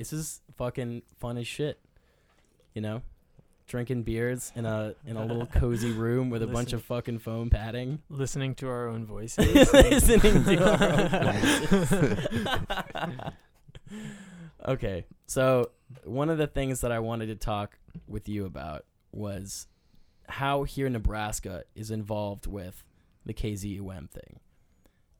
this is fucking fun as shit. You know, drinking beers in a in a little cozy room with a bunch of fucking foam padding. Listening to our own voices. Listening to our own voices. okay, so one of the things that I wanted to talk with you about was how here in Nebraska is involved with the KZUM thing,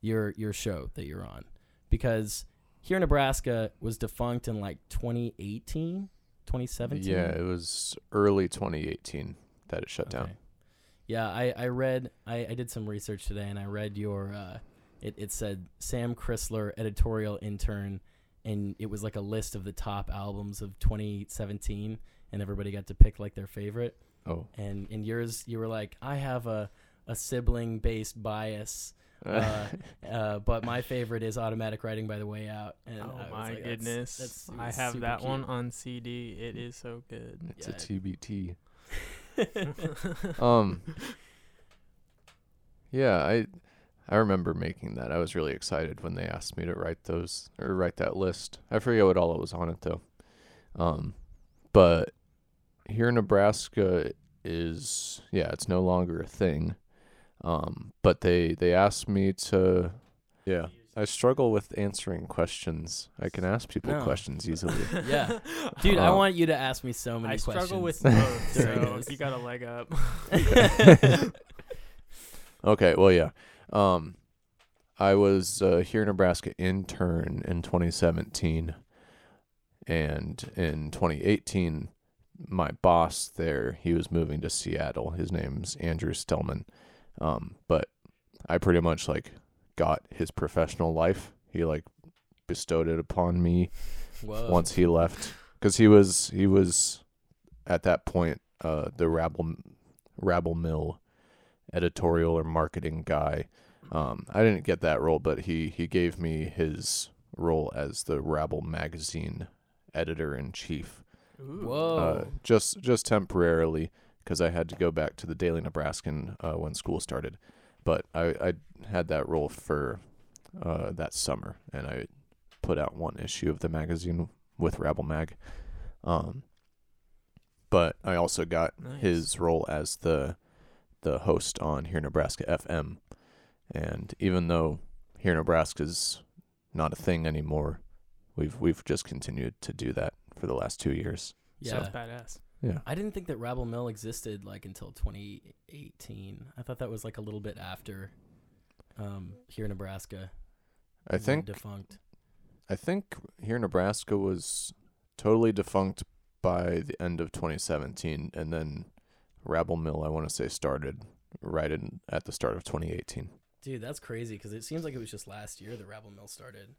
your your show that you're on, because here in Nebraska was defunct in like 2018, 2017. Yeah, it was early 2018 that it shut down. Yeah, I, I read I, I did some research today and I read your uh it, it said Sam Crisler editorial intern and it was like a list of the top albums of 2017 and everybody got to pick like their favorite Oh. and in yours you were like I have a a sibling based bias uh, uh, but my favorite is automatic writing by the way out and oh was my like, goodness. that's I have that cute. one on CD. It is so good. it's yeah. a TBT. Um. Yeah, I I remember making that. I was really excited when they asked me to write those or write that list. I forget what all it was on it though. Um, but here in Nebraska is yeah, it's no longer a thing. Um, but they they asked me to yeah. I struggle with answering questions. I can ask people No. questions easily. yeah dude I Uh, want you to ask me so many I questions struggle with both, so you got a leg up. Okay, well, yeah. Um, I was uh, here in Nebraska intern in 2017, and in 2018, my boss there he was moving to Seattle. His name's Andrew Stillman. Um, but I pretty much like got his professional life. He like bestowed it upon me Whoa. once he left because he was he was at that point uh the rabble rabble mill editorial or marketing guy um i didn't get that role but he he gave me his role as the rabble magazine editor in chief Whoa. uh just just temporarily because i had to go back to the daily nebraskan uh, when school started. But i i had that role for uh that summer and i put out one issue of the magazine with rabble mag. Um but i also got Nice. his role as the the host on here nebraska fm and even though here nebraska's not a thing anymore we've we've just continued to do that for the last two years. Yeah. Sounds badass. Yeah I didn't think that Rabble Mill existed like until 2018. I thought that was like a little bit after um, here in Nebraska. I think defunct. I think here in Nebraska was totally defunct by the end of 2017, and then Rabble Mill I want to say started right in at the start of 2018. Dude, that's crazy because it seems like it was just last year that Rabble Mill started,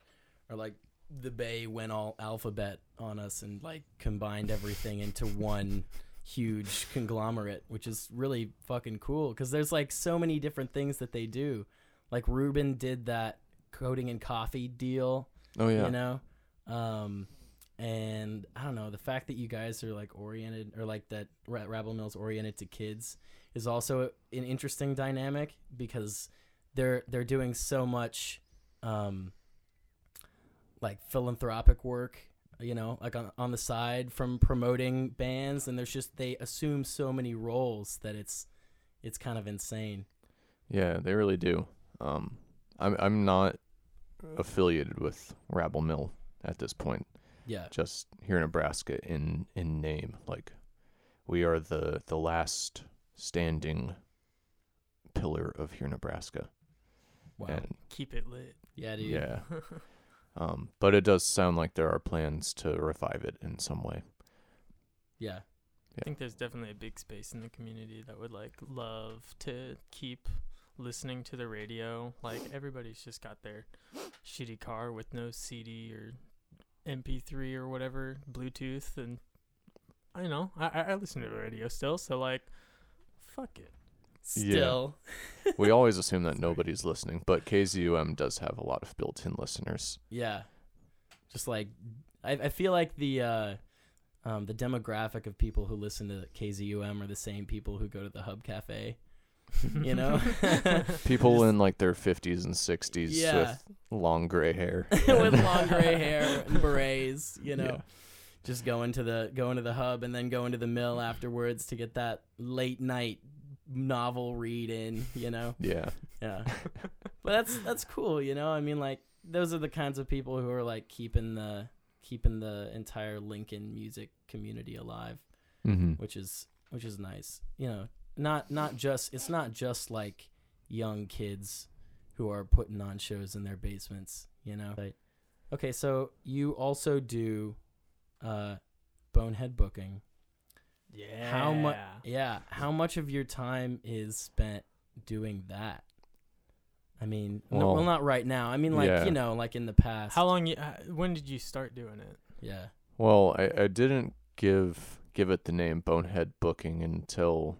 or like the Bay went all alphabet on us and like combined everything into one huge conglomerate, which is really fucking cool because there's like so many different things that they do. Like Ruben did that coding and coffee deal Oh yeah, you know um and i don't know the fact that you guys are like oriented or like that Ra- rabble mills oriented to kids is also an interesting dynamic because they're they're doing so much um like philanthropic work you know like on, on the side from promoting bands and there's just they assume so many roles that it's it's kind of insane yeah, they really do. Um, I'm I'm not affiliated with Rabble Mill at this point. yeah Just here in Nebraska in in name, like we are the the last standing pillar of here Nebraska. wow And Keep it lit. yeah dude Yeah. um, but it does sound like there are plans to revive it in some way. yeah I think there's definitely a big space in the community that would like love to keep listening to the radio. Like everybody's just got their shitty car with no CD or MP3 or whatever, Bluetooth, and I know I I I listen to the radio still. So like, fuck it. Yeah. we always assume that nobody's listening, but KZUM does have a lot of built-in listeners. Yeah. Just like I, I feel like the uh um the demographic of people who listen to KZUM are the same people who go to the Hub Cafe. you know, People in like their 50s and 60s Yeah. with long gray hair. with long gray hair and berets, you know. Yeah. Just going to the going to the hub and then going to the mill afterwards to get that late night novel read in, you know. Yeah. Yeah. but that's that's cool, you know. I mean like those are the kinds of people who are like keeping the keeping the entire Lincoln music community alive, hmm which is which is nice. You know, not not just it's not just like young kids who are putting on shows in their basements, you know. right. okay, so you also do uh bonehead booking. Yeah. How much Yeah, how much of your time is spent doing that? I mean, no, well, Well, not right now. I mean, like yeah. you know, like in the past. How long? You, uh, when did you start doing it? Yeah. Well, I, I didn't give give it the name Bonehead Booking until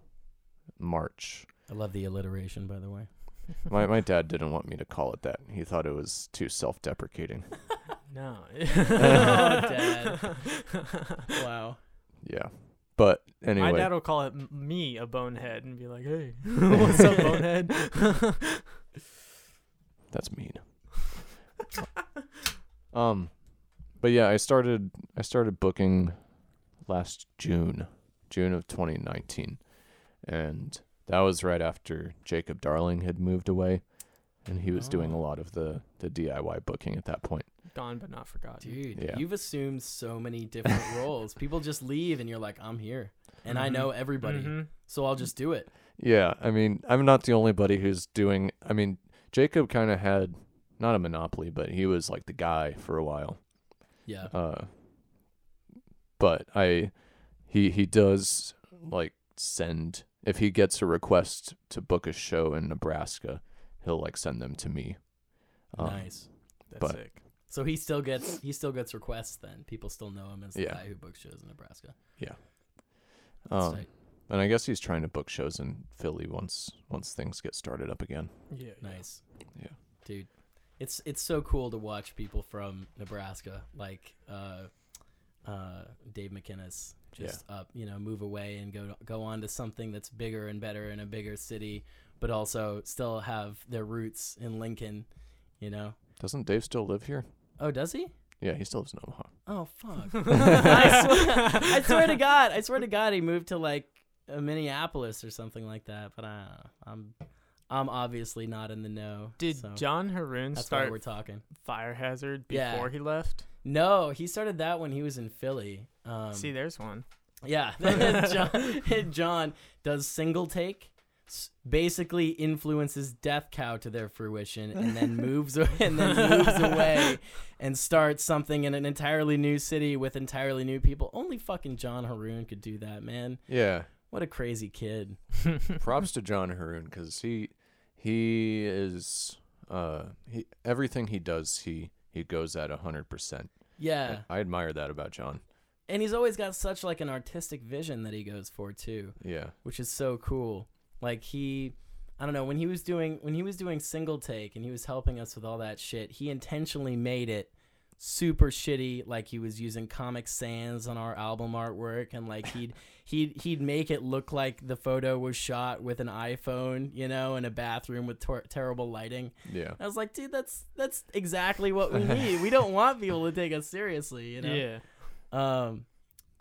March. I love the alliteration, by the way. My my dad didn't want me to call it that. He thought it was too self-deprecating. No. oh, Dad. Wow. Yeah. But anyway, My dad will call it me a bonehead and be like, "Hey, what's up, bonehead?" That's mean. um, but yeah, I started I started booking last June, June of 2019, and that was right after Jacob Darling had moved away, and he was doing a Oh. lot of the the DIY booking at that point. Gone but not forgotten. Dude, Yeah. you've assumed so many different roles. People just leave and you're like, I'm here. And I Mhm. know everybody. Mhm. So I'll just do it. Yeah, I mean, I'm not the only buddy who's doing. I mean, Jacob kind of had not a monopoly, but he was like the guy for a while. Yeah. Uh, but I, he he does like send if he gets a request to book a show in Nebraska, he'll like send them to me. Um, nice. That's but- sick. So he still gets he still gets requests then. People still know him as the Yeah. guy who books shows in Nebraska. That's Um, tight. and I guess he's trying to book shows in Philly once once things get started up again. Yeah. yeah. Nice. Yeah. Dude. It's it's so cool to watch people from Nebraska like uh uh Dave McInnes just up, you know, move away and go go on to something that's bigger and better in a bigger city, but also still have their roots in Lincoln, you know. Doesn't Dave still live here? Oh, does he? Yeah, he still lives in Omaha. Oh fuck! I, swear, I swear to God, I swear to God, he moved to like uh, Minneapolis or something like that. But I I'm I'm obviously not in the know. Did so John Haroon that's why start we're talking. Fire Hazard Yeah. before he left? No, he started that when he was in Philly. Um, See, there's one. yeah, John, John does single take. S- Basically influences Death Cow to their fruition, and then moves a- and then moves away and starts something in an entirely new city with entirely new people. Only fucking John Haroon could do that, man. Yeah, What a crazy kid. props to John Haroon because he he is uh he everything he does he he goes at a hundred percent. Yeah. I admire that about John. And he's always got such like an artistic vision that he goes for too, Yeah, which is so cool. Like he I don't know, when he was doing when he was doing single take and he was helping us with all that shit, he intentionally made it super shitty like he was using comic sans on our album artwork and like he'd he'd he'd make it look like the photo was shot with an iPhone, you know, in a bathroom with tor- terrible lighting. yeah, I was like, dude, that's that's exactly what we need. we don't want people to take us seriously, you know. Yeah. Um,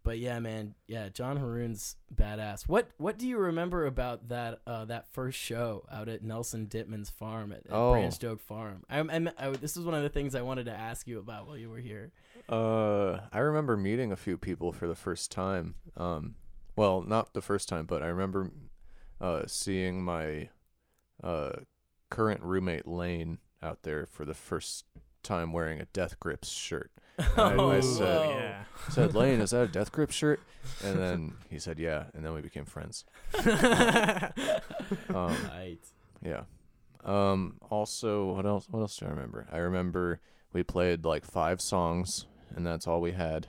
but yeah, man, yeah, John Haroon's badass. What what do you remember about that uh that first show out at Nelson Dittman's farm at, at Oh. Branch Oak Farm? I, I, I this is one of the things I wanted to ask you about while you were here. Uh, I remember meeting a few people for the first time. Um, well, not the first time, but I remember uh seeing my uh current roommate Lane out there for the first time wearing a Death Grips shirt. I- I said- whoa. yeah. Said, "Lane, is that a Death Grips shirt?" And then he said, "Yeah," and then we became friends. Um, Right. Yeah. Um also what else what else do I remember? I remember we played like five songs and that's all we had.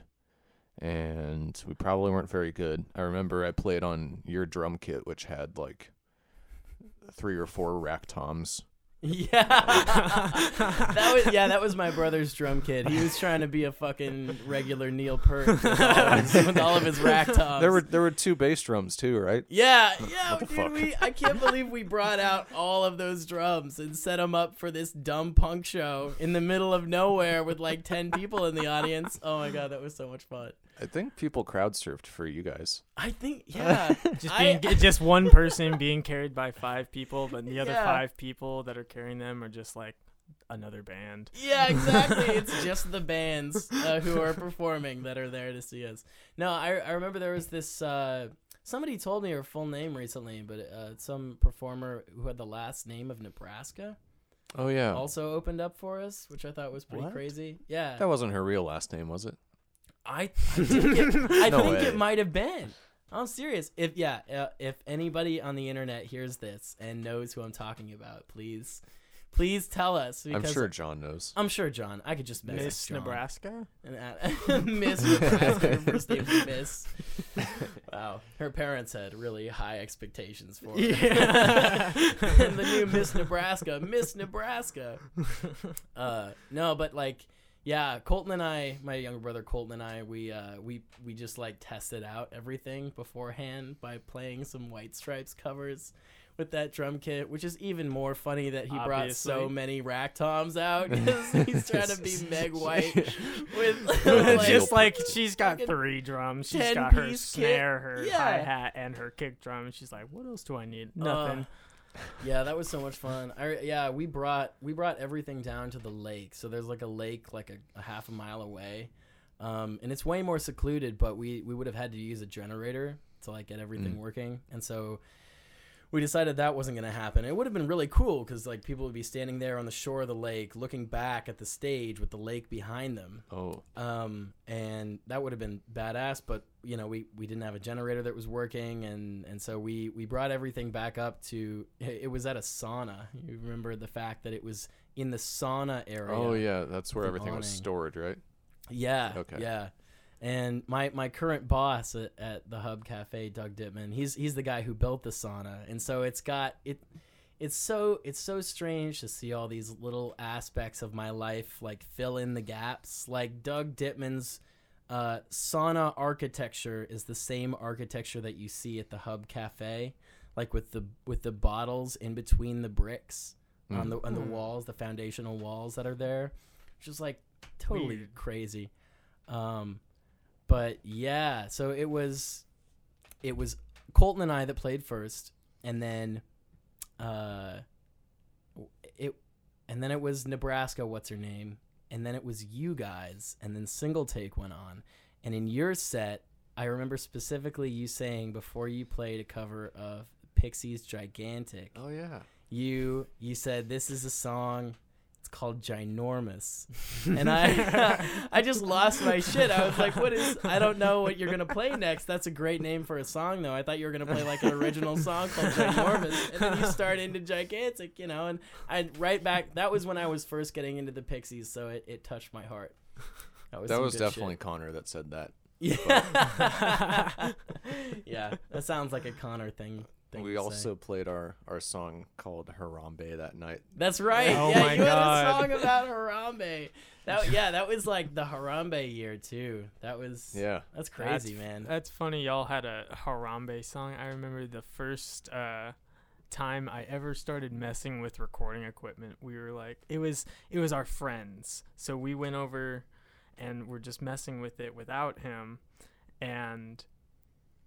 And we probably weren't very good. I remember I played on your drum kit which had like three or four rack toms Yeah, that was yeah, that was my brother's drum kit. He was trying to be a fucking regular Neil Peart with all of his, with all of his rack toms. There were there were two bass drums too, right? yeah, yeah, What the dude. fuck? We I can't believe we brought out all of those drums and set them up for this dumb punk show in the middle of nowhere with like ten people in the audience. Oh my god, that was so much fun. I think people crowd surfed for you guys. I think yeah, Just I- being just one person being carried by five people, but the other Yeah. five people that are carrying them are just like another band. Yeah, exactly. it's just the bands uh, who are performing that are there to see us. No, I, I remember there was this. Uh, somebody told me her full name recently, but uh, some performer who had the last name of Nebraska Oh yeah, also opened up for us, which I thought was pretty What? crazy. Yeah, that wasn't her real last name, was it? I, I think, it, I No think it might have been. I'm serious. If yeah, uh, if anybody on the internet hears this and knows who I'm talking about, please, please tell us. I'm sure John knows. I'm sure John. I could just message Miss John. Nebraska. And that- Miss Nebraska. Her first name was Miss. Wow. Her parents had really high expectations for her. Yeah. and the new Miss Nebraska, Miss Nebraska. Uh, no, but like, yeah, Colton and I, my younger brother Colton and I, we uh, we we just like tested out everything beforehand by playing some White Stripes covers with that drum kit, which is even more funny that he brought so many rack toms out because he's trying to be Meg White with Like- like, just like she's got three drums. she's got her piece kit. snare, her Yeah. hi hat, and her kick drum. And she's like, "What else do I need? Nothing." Yeah, that was so much fun. I yeah, we brought we brought everything down to the lake. So there's like a lake like a, a half a mile away, um, and it's way more secluded. But we we would have had to use a generator to like get everything Mm. working, and so we decided that wasn't going to happen. It would have been really cool because like people would be standing there on the shore of the lake, looking back at the stage with the lake behind them, Oh, um, and that would have been badass. But you know, we, we didn't have a generator that was working, and and so we we brought everything back up to. It was at a sauna. You remember the fact that it was in the sauna area. oh yeah, that's where everything was stored, right? Yeah. Okay. Yeah. And my, my current boss at, at the Hub Cafe, Doug Dittman, he's he's the guy who built the sauna, and so it's got it. It's so it's so strange to see all these little aspects of my life like fill in the gaps. Like Doug Dittman's uh, sauna architecture is the same architecture that you see at the Hub Cafe, like with the with the bottles in between the bricks on Mm. the on the Hmm. walls, the foundational walls that are there. It's just like totally Weird. crazy. Um, but yeah, so it was it was Colton and I that played first, and then uh, it and then it was Nebraska. What's her name? And then it was you guys, and then single take went on. And in your set, I remember specifically you saying before you played a cover of Pixies "Gigantic." Oh yeah. you you said this is a song called ginormous. And i i just lost my shit. I was like what is i don't know what you're gonna play next. That's a great name for a song though. I thought you were gonna play like an original song called ginormous. And then you start into gigantic you know and i right back that was when i was first getting into the pixies so it, it touched my heart. That was, That was definitely shit. Connor that said that. yeah yeah that sounds like a connor thing, thing we to say. also played our our song called Harambe that night. That's right. Oh yeah, my you had a song about Harambe. That yeah, that was like the Harambe year too. That was Yeah. That's crazy, That's- man. That's funny. Y'all had a Harambe song. I remember the first uh, time I ever started messing with recording equipment. We were like, it was it was our friends. So we went over and we're just messing with it without him, and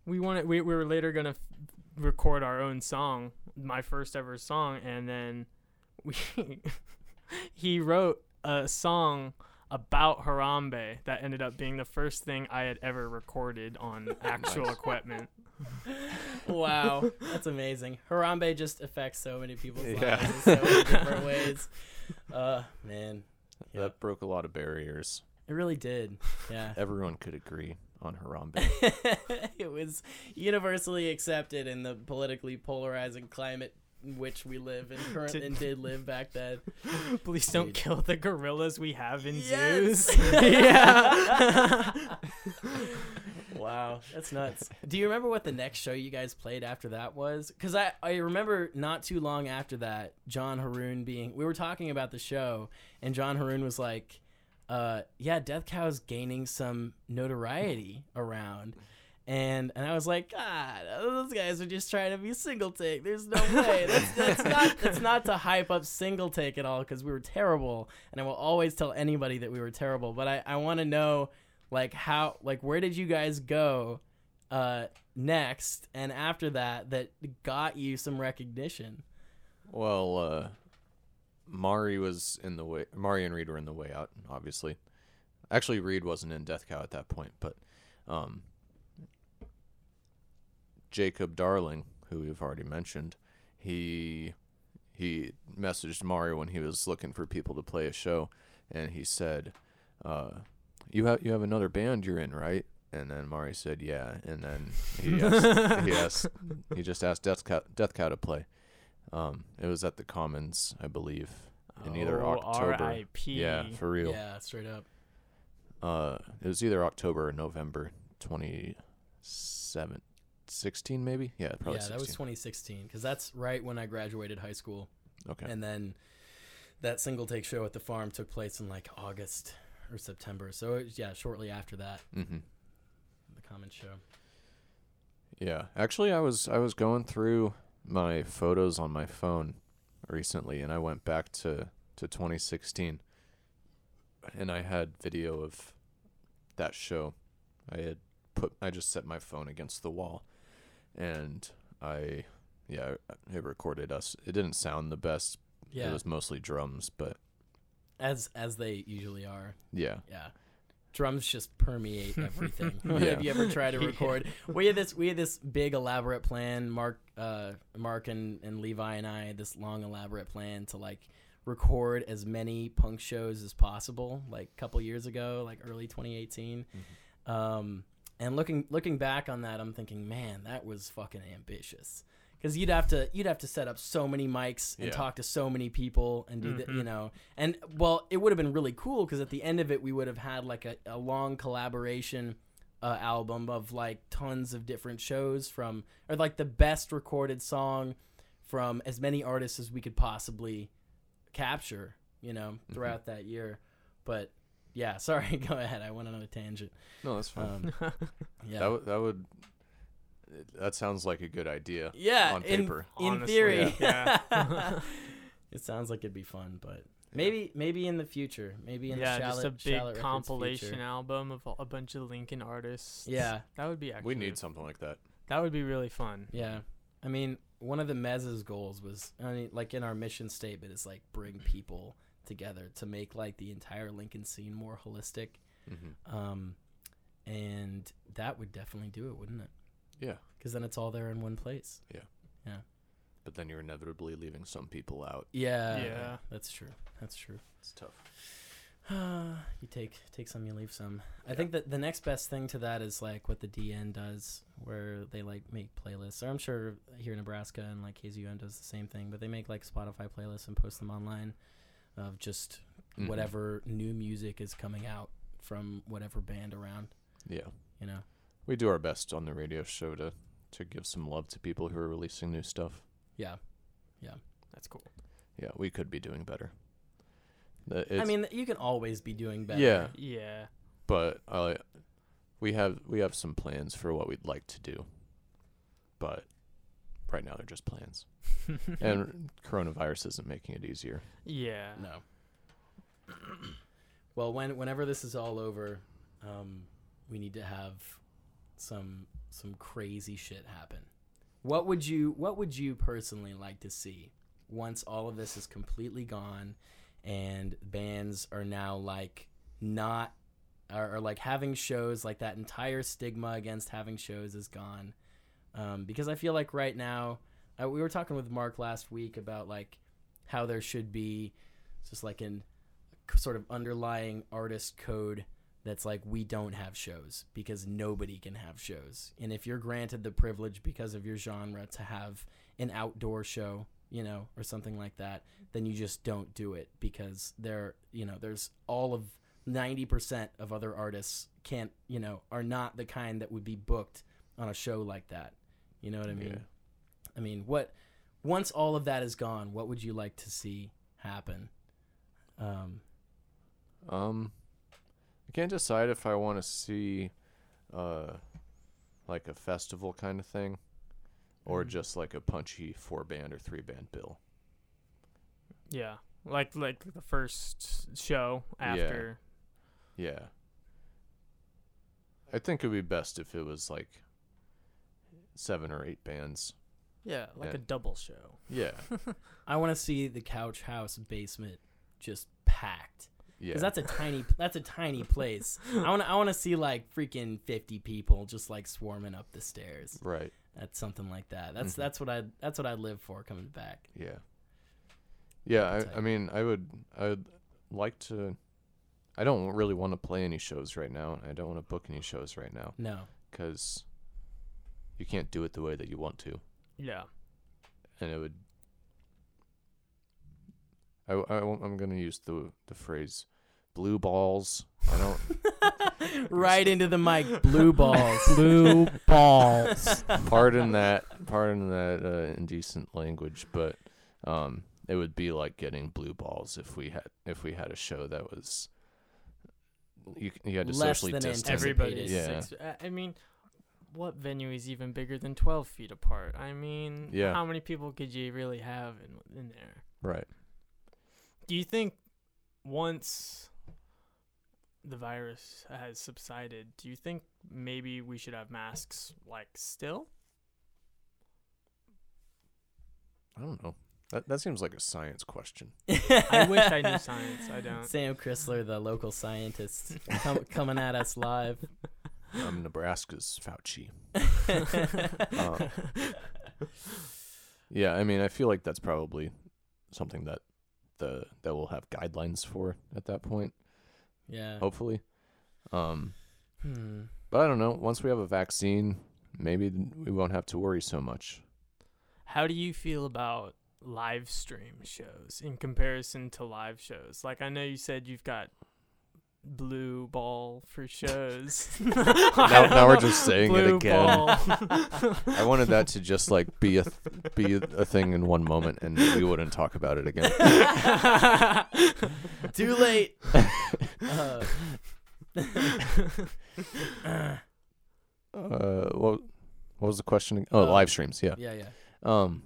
we wanted. We, we were later gonna f- record our own song, my first ever song, and then we he wrote a song about Harambe that ended up being the first thing I had ever recorded on actual equipment. wow, that's amazing. Harambe just affects so many people's Yeah. lives in so many different ways. Uh, man, Yeah. That broke a lot of barriers. it really did. Yeah. Everyone could agree on Harambe. it was universally accepted in the politically polarizing climate in which we live and current Did- and did live back then. Please don't Dude. kill the gorillas we have in Yes. zoos. yeah. wow, that's nuts. Do you remember what the next show you guys played after that was? Because I, I remember not too long after that, John Haroon being. We were talking about the show, and John Haroon was like, uh, "Yeah, Death Cow is gaining some notoriety around." And and I was like, God, those guys are just trying to be single take. There's no way. That's, that's not that's not to hype up single take at all because we were terrible. And I will always tell anybody that we were terrible. But I, I want to know like how like where did you guys go uh next and after that that got you some recognition? Well, uh, Mari was in the way. Mari and Reed were in the way out, obviously. Actually, Reed wasn't in Death Cow at that point, but um, Jacob Darling, who we've already mentioned, he he messaged Mari when he was looking for people to play a show, and he said, uh, "You have you have another band you're in, right?" And then Mari said, "Yeah." And then he asked, he asked he just asked Death Cow, Death Cow to play. Um, it was at the Commons, I believe, in either Oh, October. R.I.P. Yeah, for real. Yeah, straight up. Uh, it was either October or November 27, 16 maybe. Yeah, probably yeah, 16. that was 2016 because that's right when I graduated high school, okay. and then that single take show at the farm took place in like August or September. So it was, yeah, shortly after that, mm-hmm. the Common show. Yeah, actually, I was I was going through my photos on my phone recently, and I went back to to 2016, and I had video of that show. I had put I just set my phone against the wall, and I yeah it recorded us. It didn't sound the best. Yeah, It was mostly drums, but as as they usually are. yeah, Yeah. Drums just permeate everything. Yeah. Have you ever tried to record? We had this we had this big elaborate plan. Mark uh Mark and, and Levi and I had this long elaborate plan to like record as many punk shows as possible, like a couple years ago, like early 2018. Mm-hmm. Um and looking looking back on that, I'm thinking, man, that was fucking ambitious. Because you'd have to you'd have to set up so many mics and Yeah. talk to so many people and do the Mhm. you know and well it would have been really cool because at the end of it we would have had like a, a long collaboration uh, album of like tons of different shows from or like the best recorded song from as many artists as we could possibly capture you know throughout that year but yeah sorry go ahead i went on a tangent no, that's fine. um, yeah That would that would that sounds like a good idea. yeah on in, paper. in Honestly, theory yeah. it sounds like it'd be fun but maybe maybe in the future maybe in yeah, the just a big Charlotte compilation album of a bunch of Lincoln artists. yeah that would be actually. We need something like that. That would be really fun. Yeah. I mean, one of the Mez's goals was, I mean, like in our mission statement, is like bring people together to make like the entire Lincoln scene more holistic. Mm-hmm. Um, and that would definitely do it, wouldn't it? Yeah, Because then it's all there in one place. Yeah. Yeah. But then you're inevitably leaving some people out. Yeah. Yeah. That's true. That's true. It's tough. you take take some, you leave some. I think that the next best thing to that is like what the DN does, where they like make playlists. Or I'm sure here in Nebraska and like KZUM does the same thing, but they make like Spotify playlists and post them online of just Mhm. whatever new music is coming out from whatever band around. Yeah, You know. We do our best on the radio show to to give some love to people who are releasing new stuff. Yeah. Yeah, that's cool. Yeah, we could be doing better. The- I mean, you can always be doing better. yeah, Yeah. but uh, we have we have some plans for what we'd like to do, but right now they're just plans, and coronavirus isn't making it easier. yeah. No. well, when whenever this is all over, um, we need to have some some crazy shit happen. What would you What would you personally like to see once all of this is completely gone, and bands are now like not are like having shows like that entire stigma against having shows is gone, um, because I feel like right now uh, we were talking with Mark last week about like how there should be just like an sort of underlying artist code that's like we don't have shows because nobody can have shows and if you're granted the privilege because of your genre to have an outdoor show you know or something like that then you just don't do it because there you know there's all of 90% of other artists can't, you know, are not the kind that would be booked on a show like that. You know what I mean? Yeah. I mean, what once all of that is gone, what would you like to see happen? Um, Um, can't decide if I want to see, uh, like a festival kind of thing, or Mm. just like a punchy four band or three band bill. Yeah, like like the first show after. Yeah. I think it would be best if it was like seven or eight bands. Yeah, like Yeah. a double show. Yeah. I want to see the couch house basement just packed Yeah. because that's a tiny that's a tiny place. I want to I want to see like freaking 50 people just like swarming up the stairs. right. That's something like that. That's Mhm. that's what I that's what I live for coming back. Yeah. Yeah, I, I mean, I would I would like to I don't really want to play any shows right now. I don't want to book any shows right now No. cuz you can't do it the way that you want to. Yeah. And it would I, I am going to use the the phrase blue balls. I don't right into the mic, blue balls. Blue balls. pardon that pardon that uh, indecent language but um it would be like getting blue balls if we had if we had a show that was you, you had to Less socially than distance Everybody's Yeah. six. I- I mean, what venue is even bigger than twelve feet apart? I mean, Yeah. how many people could you really have in in there? right Do you think once the virus has subsided, do you think maybe we should have masks like still? i don't know that that seems like a science question I wish I knew science. I don't. Sam Crisler, the local scientist, com- coming at us live. i'm nebraska's fauci Uh, yeah i mean i feel like that's probably something that the that we'll have guidelines for at that point yeah. hopefully um Hmm. but i don't know once we have a vaccine maybe we won't have to worry so much How do you feel about live stream shows in comparison to live shows? Like I know you said you've got blue ball for shows. now, now we're just saying it again. I wanted that to just like be a th- be a thing in one moment, and we wouldn't talk about it again. Too late. Uh, Uh, what what was the question? Oh, Uh, live streams. Yeah. yeah, yeah. Um,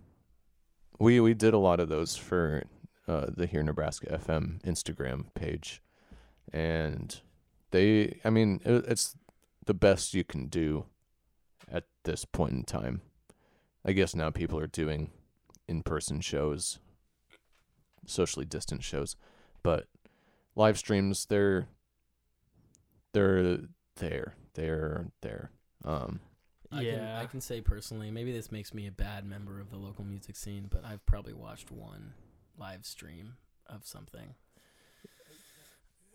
we we did a lot of those for uh the Here Nebraska FM Instagram page, and they, I mean, it, it's the best you can do at this point in time. I guess now people are doing in-person shows, socially distant shows, but live streams they're they're there, they're there. Um, I can, Yeah. I can say personally, maybe this makes me a bad member of the local music scene, but I've probably watched one live stream of something.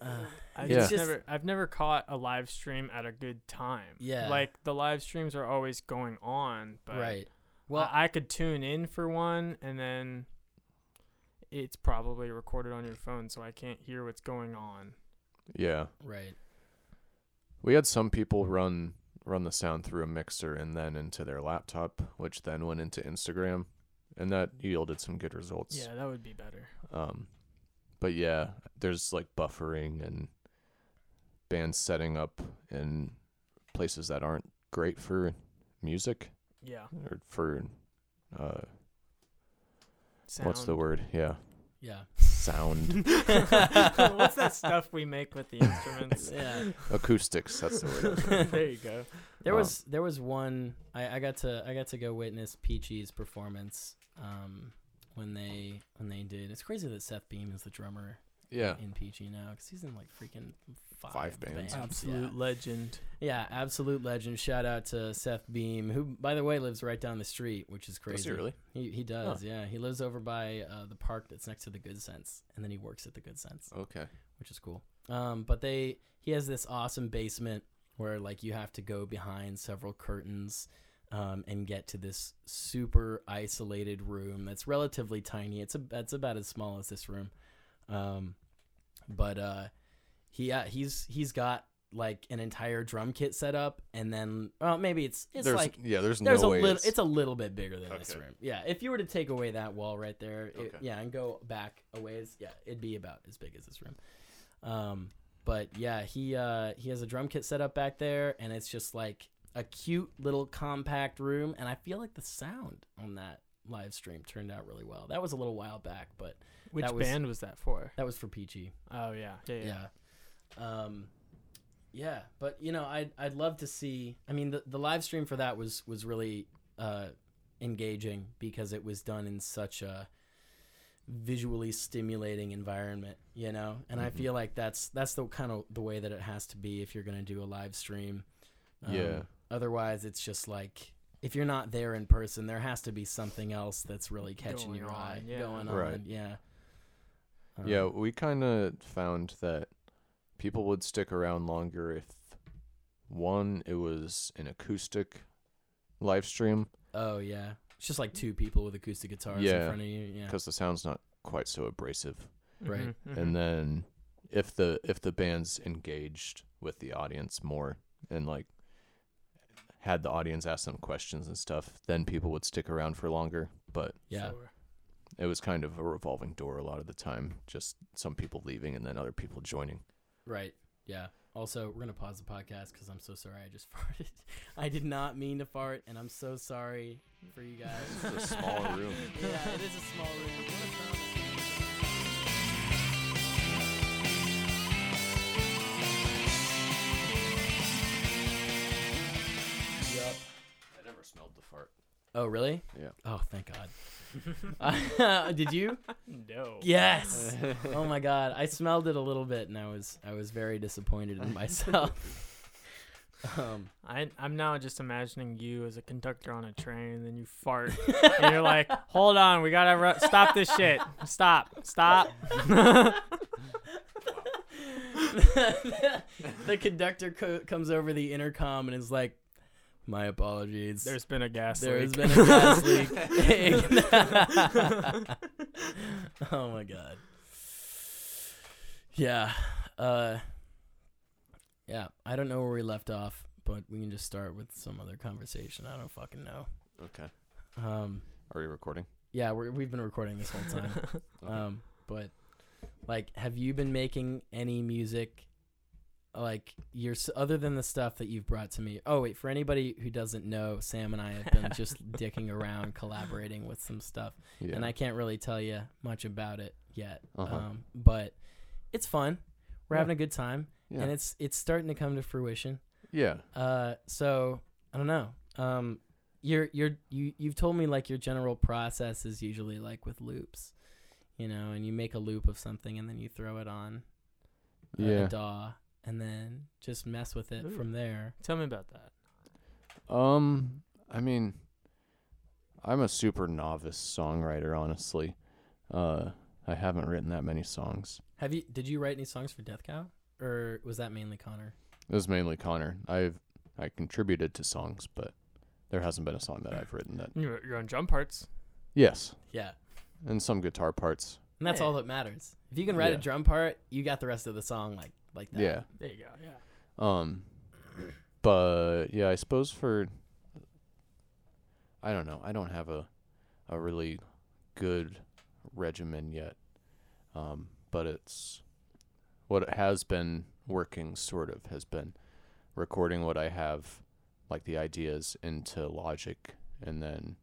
Uh, I've Yeah. just just- never I've never caught a live stream at a good time. Yeah. Like the live streams are always going on, but right. well, Well, I, I could tune in for one and then it's probably recorded on your phone so I can't hear what's going on. yeah. right. We had some people run run the sound through a mixer and then into their laptop, which then went into Instagram, and that yielded some good results. Yeah, that would be better. Um, but yeah, there's like buffering and bands setting up in places that aren't great for music Yeah. or for uh, Sound. what's the word? Yeah, Yeah. sound What's that stuff we make with the instruments? Yeah. acoustics. That's the word. there you go. There Wow. was there was one I, I got to I got to go witness Peachy's performance um when they when they did. It's crazy that Seth Beam is the drummer Yeah, in Peachy now because he's in like freaking five, Five bands. Absolute Yeah. legend. Yeah, absolute legend. Shout out to Seth Beam, who, by the way, lives right down the street, which is crazy. Does he really? He, he does, yeah. He lives over by uh, the park that's next to the Good Sense, and then he works at the Good Sense, Okay. which is cool. Um, but they he has this awesome basement where like you have to go behind several curtains. Um, and get to this super isolated room that's relatively tiny. It's a, it's about as small as this room, um, but uh, he uh, he's he's got like an entire drum kit set up, and then well, maybe it's it's there's like yeah, there's, there's no a way little it's, it's, a little bit bigger than this room. Yeah, if you were to take away that wall right there, it- Okay. yeah, and go back a ways, yeah, it'd be about as big as this room. Um, but yeah, he uh he has a drum kit set up back there, and it's just like a cute little compact room, and I feel like the sound on that live stream turned out really well. That was a little while back, but Which was- band was that for? that was for Peachy. Oh yeah, yeah, yeah. Yeah. Um yeah, but you know, I'd I'd love to see I mean the the live stream for that was was really uh engaging because it was done in such a visually stimulating environment, you know? And I Mhm. feel like that's that's the kind of the way that it has to be if you're going to do a live stream. Um, Yeah. Otherwise, it's just like if you're not there in person, there has to be something else that's really catching Going your on, eye yeah. going on. Right. Yeah. Um, Yeah, we kind of found that people would stick around longer if one, it was an acoustic live stream Oh yeah, it's just like two people with acoustic guitars in Yeah, front of you. Yeah, because the sound's not quite so abrasive. Right. Mhm, mhm. And then if the if the band's engaged with the audience more and like had the audience ask them questions and stuff, then people would stick around for longer. But yeah, Sure. it was kind of a revolving door a lot of the time. Just some people leaving and then other people joining. right. Yeah. Also, we're gonna pause the podcast because I'm so sorry I just farted. I did not mean to fart, and I'm so sorry for you guys. It's a small room. yeah, it is a small room. Smelled the fart. Oh really? Yeah. Oh, thank God. did you? no. Yes. oh my god, I smelled it a little bit, and I was I was very disappointed in myself. um, I I'm now just imagining you as a conductor on a train, and then you fart, and you're like, "Hold on, we gotta ru- stop this shit. Stop, stop." the conductor co- comes over the intercom and is like, "My apologies. There's been a gas leak. There's been a gas leak." oh my god. Yeah. Uh. Yeah. I don't know where we left off, but we can just start with some other conversation. I don't fucking know. Okay. Um. Are we recording? Yeah, we're, we've been recording this whole time. Um, but like, have you been making any music? Like your other than the stuff that you've brought to me. Oh wait, for anybody who doesn't know, Sam and I have been just dicking around, collaborating with some stuff, yeah. and I can't really tell you much about it yet. Uh-huh. Um, but it's fun. We're Yeah. having a good time, yeah. and it's it's starting to come to fruition. yeah. Uh, so I don't know. Um, you're you're you you've told me like your general process is usually like with loops, you know, and you make a loop of something and then you throw it on Yeah. a DAW and then just mess with it Ooh. from there. Tell me about that. Um, I mean, I'm a super novice songwriter, honestly. Uh, I haven't written that many songs. Have you did you write any songs for Death Cow, or was that mainly Connor? It was mainly Connor. I've I contributed to songs, but there hasn't been a song that I've written that. You're, you're on drum parts. Yes, Yeah, and some guitar parts. and that's Yeah. all that matters. If you can write a drum part, you got the rest of the song like like that. Yeah. There you go. Yeah. Um, but yeah, I suppose for I don't know. I don't have a a really good regimen yet. Um, but it's what it has been working sort of has been recording what I have like the ideas into Logic and then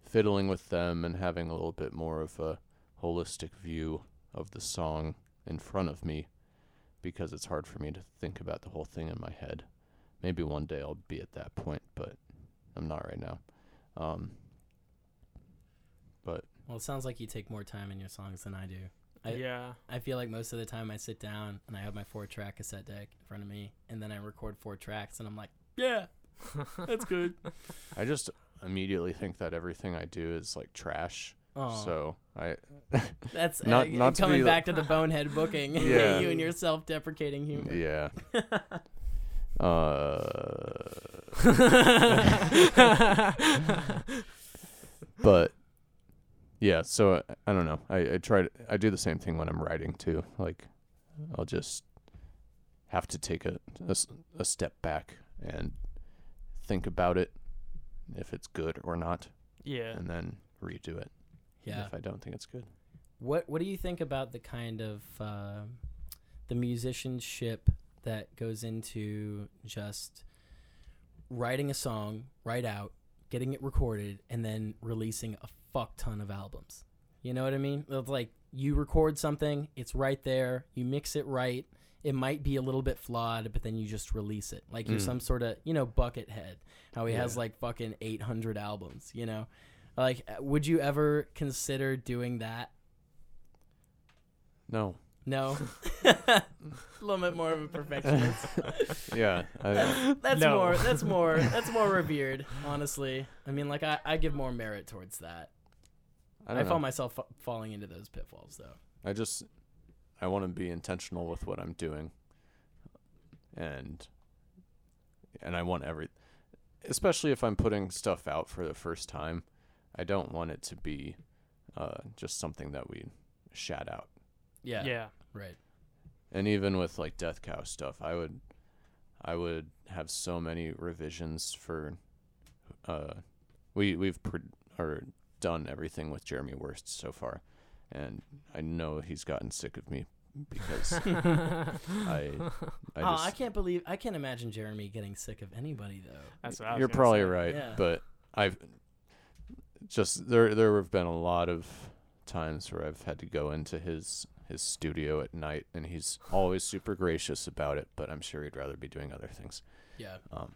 fiddling with them and having a little bit more of a holistic view of the song in front of me because it's hard for me to think about the whole thing in my head. Maybe one day I'll be at that point, but I'm not right now. Um, but Well, it sounds like you take more time in your songs than I do. I- yeah. I feel like most of the time I sit down and I have my four track cassette deck in front of me, and then I record four tracks, and I'm like, yeah, that's good. I just immediately think that everything I do is like trash. Oh, So I that's not- uh, not coming be back to the bonehead booking. Yeah. you and your self deprecating humor. yeah. Uh, but yeah, so I, I don't know. I, I try to I do the same thing when I'm writing too. Like I'll just have to take a a step back and think about it if it's good or not Yeah. and then redo it Yeah. if I don't think it's good. What What do you think about the kind of uh, the musicianship that goes into just writing a song, right out, getting it recorded, and then releasing a fuck ton of albums? You know what I mean? It's like you record something, it's right there, you mix it right. It might be a little bit flawed, but then you just release it. Like you're Mm. some sort of, you know, Buckethead. How he has like fucking 800 albums, you know? Like, uh, would you ever consider doing that? No. No. a little bit more of a perfectionist. Yeah. I, that's No. more that's more that's more revered, honestly. I mean like I, I give more merit towards that. I I, don't found myself fa- falling into those pitfalls though. I just I want to be intentional with what I'm doing, and and I want every, especially if I'm putting stuff out for the first time, I don't want it to be uh, just something that we shout out. Yeah. yeah. Right. And even with like Death Cow stuff, I would I would have so many revisions for uh we we've pro- or done everything with Jeremy Worst so far, and I know he's gotten sick of me because I I oh, just I can't believe I can't imagine Jeremy getting sick of anybody though. That's what I was you're probably say. right, Yeah. but I've just there there have been a lot of times where I've had to go into his his studio at night and he's always super gracious about it, but I'm sure he'd rather be doing other things. Yeah. Um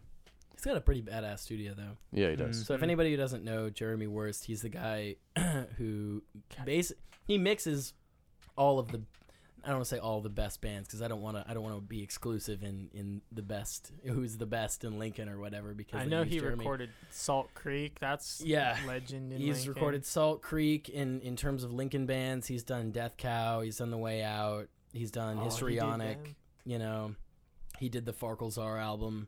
He's got a pretty badass studio though. yeah, he does. Mm. So if anybody who doesn't know Jeremy Worst, he's the guy who God. base he mixes all of the I don't want to say all the best bands because I don't want to I don't want to be exclusive in in the best who's the best in Lincoln or whatever because I know he Jeremy. recorded Salt Creek. That's Yeah. legend. In He's Lincoln. recorded Salt Creek in in terms of Lincoln bands. He's done Death Cow. He's done The Way Out. He's done Oh, Histrionic. them. you know, he did the Farkelzar album.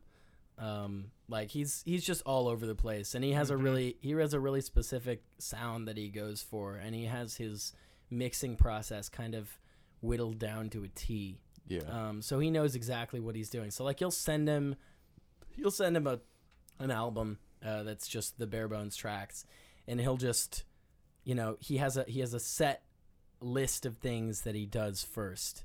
Um, like he's he's just all over the place, and he has Mhm. a really he has a really specific sound that he goes for, and he has his mixing process kind of whittled down to a T. Yeah. Um, so he knows exactly what he's doing. So like you'll send him, you'll send him a an album uh, that's just the bare bones tracks, and he'll just, you know, he has a he has a set list of things that he does first,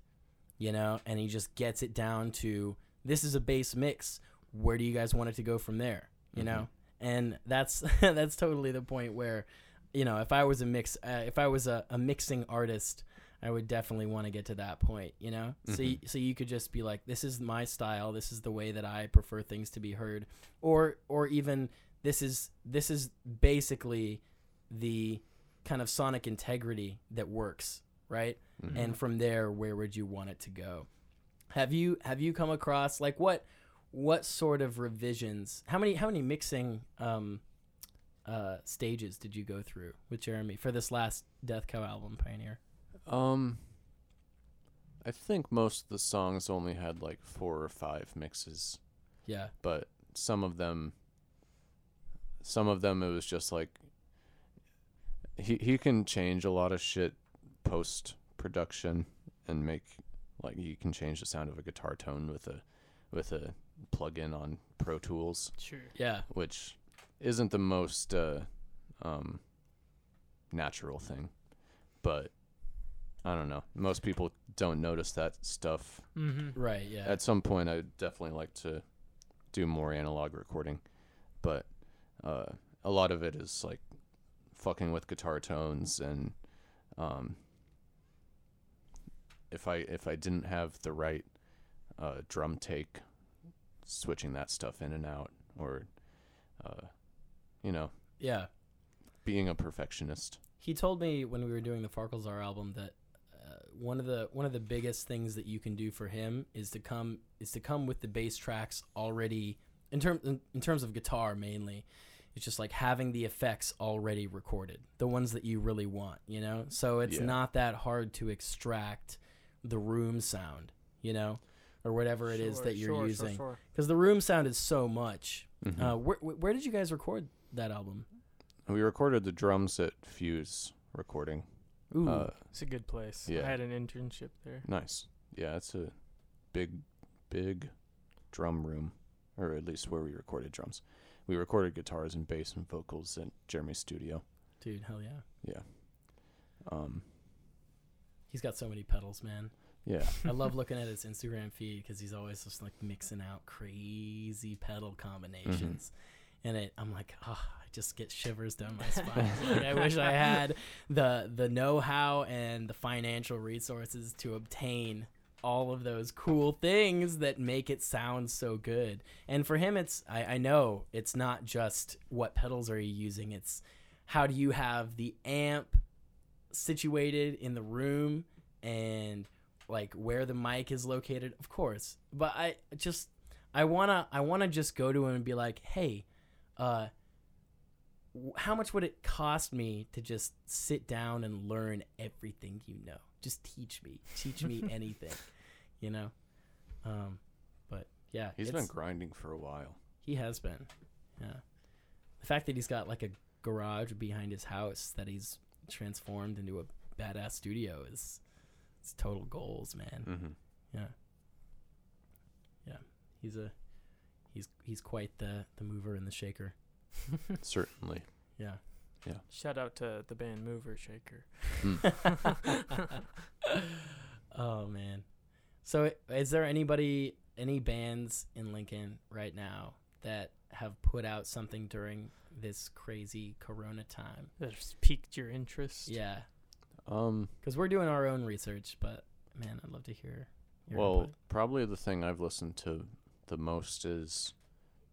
you know, and he just gets it down to this is a bass mix. Where do you guys want it to go from there? You Mhm. know, and that's that's totally the point where, you know, if I was a mix, uh, if I was a, a mixing artist. I would definitely want to get to that point, you know. So, you, so you could just be like, "This is my style. This is the way that I prefer things to be heard," or, or even this is this is basically the kind of sonic integrity that works, right? Mhm. And from there, where would you want it to go? Have you have you come across like what what sort of revisions? How many how many mixing um, uh, stages did you go through with Jeremy for this last Death Cow album, Pioneer? Um, I think most of the songs only had like four or five mixes, Yeah. but some of them, some of them it was just like he he can change a lot of shit post production and make like you can change the sound of a guitar tone with a with a plug-in on Pro Tools, Sure. Yeah. which isn't the most uh, um, natural thing, but I don't know. Most people don't notice that stuff. Mm-hmm. Right. Yeah. At some point, I'd definitely like to do more analog recording, but uh, a lot of it is like fucking with guitar tones and um, if I if I didn't have the right uh, drum take, switching that stuff in and out, or uh, you know, yeah. being a perfectionist. He told me when we were doing the Farkelzar album that one of the one of the biggest things that you can do for him is to come is to come with the bass tracks already in terms in, in terms of guitar mainly. It's just like having the effects already recorded, the ones that you really want, you know. So it's Yeah. not that hard to extract the room sound, you know, or whatever it is that you're using. Because the room sound is so much. Mhm. Uh, where, where did you guys record that album? we recorded the drums at Fuse Recording. Ooh, Uh, It's a good place. Yeah. I had an internship there. nice. Yeah, it's a big, big drum room, or at least where we recorded drums. We recorded guitars and bass and vocals at Jeremy's studio. Dude, hell yeah. Yeah. Um. He's got so many pedals, man. Yeah. I love looking at his Instagram feed because he's always just like mixing out crazy pedal combinations. And it, I'm like, oh, I just get shivers down my spine. I wish I had the the know-how and the financial resources to obtain all of those cool things that make it sound so good. And for him, it's I, I know it's not just what pedals are you using. It's how do you have the amp situated in the room and like where the mic is located of course but i just i want to i want to just go to him and be like hey uh how much would it cost me to just sit down and learn everything you know just teach me teach me anything you know um but yeah He's been grinding for a while. he has been yeah the fact that he's got like a garage behind his house that he's transformed into a badass studio is it's total goals man Mm-hmm. yeah. Yeah. He's a he's he's quite the the mover and the shaker. Certainly. Yeah. Yeah. Shout out to the band Mover Shaker. oh man. So is there anybody any bands in Lincoln right now that have put out something during this crazy corona time? That's piqued your interest. Yeah. Um. Cuz we're doing our own research, but man, I'd love to hear your Well, input. probably the thing I've listened to the most is,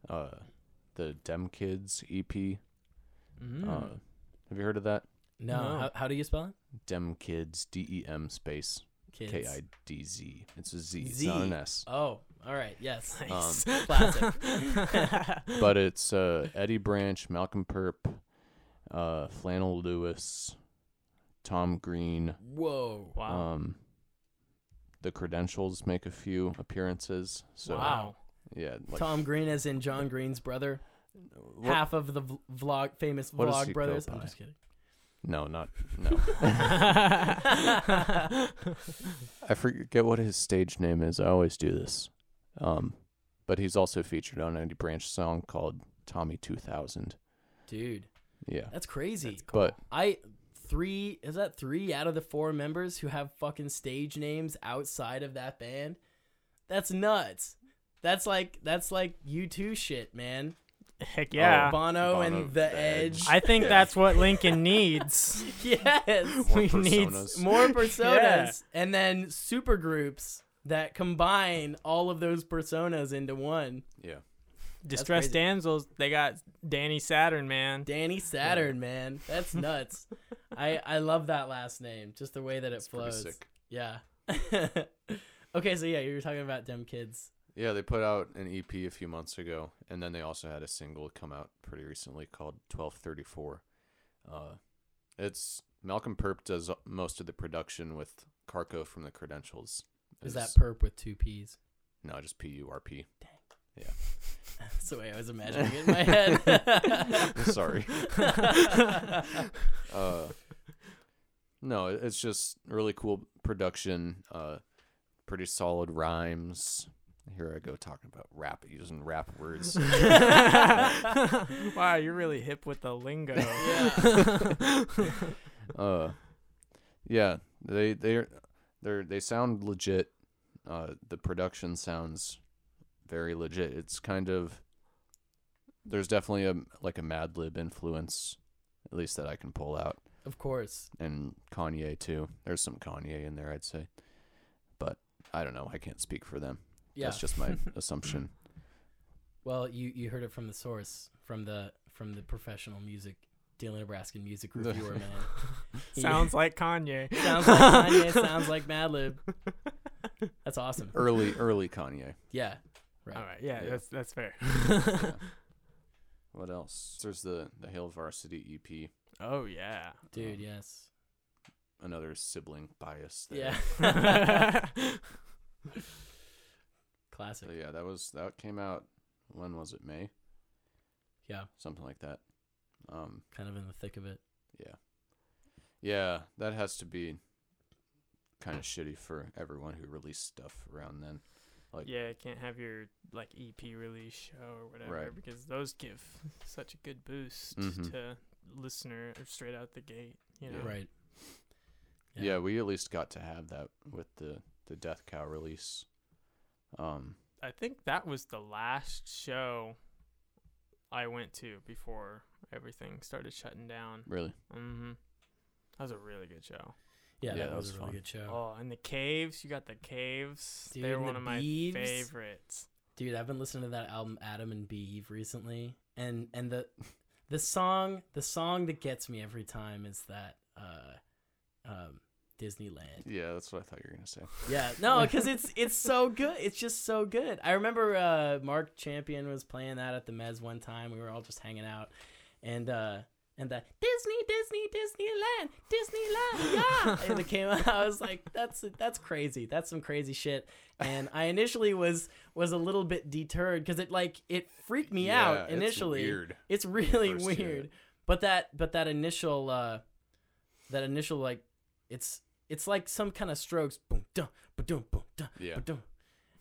uh, the Dem Kidz EP. Mm. Uh, have you heard of that? no, no. How, how do you spell it? Dem Kidz. D E M space Kids. K I D Z. It's a Z. It's not an S. Oh, all right. Yes. Nice. Classic. But it's uh, Eddie Branch, Malcolm Purp, uh, Flannel Lewis, Tom Green. Whoa. wow. Um, the Credentials make a few appearances. So wow. Yeah, like Tom Green, as in John Green's brother, what- half of the vlog, famous What vlog brothers. I'm just kidding. No, not no. I forget what his stage name is. I always do this. Um, but he's also featured on an Eddie Branch song called Tommy 2000. Dude, Yeah. that's crazy. That's cool. But I three is that three out of the four members who have fucking stage names outside of that band? That's nuts. That's like that's like U2 shit, man. Heck oh, yeah. Bono, Bono, and the, The Edge. Edge. I think Yeah. that's what Lincoln needs. yes. More we need personas. More personas Yeah. and then super groups that combine all of those personas into one. yeah. Distressed crazy. damsels. They got Danny Saturn, man. Danny Saturn, man. That's nuts. I I love that last name. Just the way that it It's flows. sick. Yeah. okay, so yeah, you were talking about dumb kids. Yeah, they put out an EP a few months ago, and then they also had a single come out pretty recently called 1234. Uh, it's Malcolm Purp does most of the production with Carco from the Credentials. Is that purp with two P's? no, just P U R P. Dang. Yeah. That's the way I was imagining it in my head. Sorry. Uh, no, it's just really cool production. Uh, pretty solid rhymes. Here I go talking about rap, using rap words. wow, you're really hip with the lingo. Yeah. uh, yeah, they they they they sound legit. Uh, the production sounds very legit. It's kind of there's definitely a like a Madlib influence, at least that I can pull out, of course. and Kanye too. There's some Kanye in there, I'd say, but I don't know. I can't speak for them. Yeah. That's just my assumption. well, you you heard it from the source, from the from the professional music, Daily Nebraskan music reviewer man. He- Sounds like Kanye. sounds like Kanye. Sounds like Madlib. That's awesome. Early, early Kanye. Yeah. Right. All right, yeah, Yeah. that's that's fair. Yeah. What else? There's the the Hail Varsity EP. oh yeah, Dude, um, yes. Another sibling bias. There. Yeah. Classic. So yeah, that was that came out. When was it? May, Yeah. something like that. Um, Kind of in the thick of it. yeah, yeah, that has to be kind of shitty for everyone who released stuff around then. Like- yeah, can't have your like EP release show or whatever Right. because those give such a good boost Mhm. to listener straight out the gate. You know, Yeah. Right. Yeah. we at least got to have that with the the Death Cow release. Um, I think that was the last show I went to before everything started shutting down. really. Mm-hmm. That was a really good show. Yeah, Yeah, that, that was, was a really good show. Oh, and the caves. You got the caves. Dude, They're one the of my Beeves. favorites. Dude, I've been listening to that album Adam and Beeve recently, and and the the song the song that gets me every time is that uh um Disneyland. Yeah, that's what I thought you were gonna say. Yeah, no, because it's it's so good. It's just so good. I remember uh Mark Champion was playing that at the Mez one time. We were all just hanging out, and uh and that Disney Disney Disneyland Disneyland yeah, and it came out. I was like, that's that's crazy. That's some crazy shit. And I initially was was a little bit deterred because it like it freaked me Yeah, out it's initially. weird. It's really weird. hit. But that but that initial uh that initial like it's it's like some kind of strokes boom dum boom boom dum Yeah. ba-dum.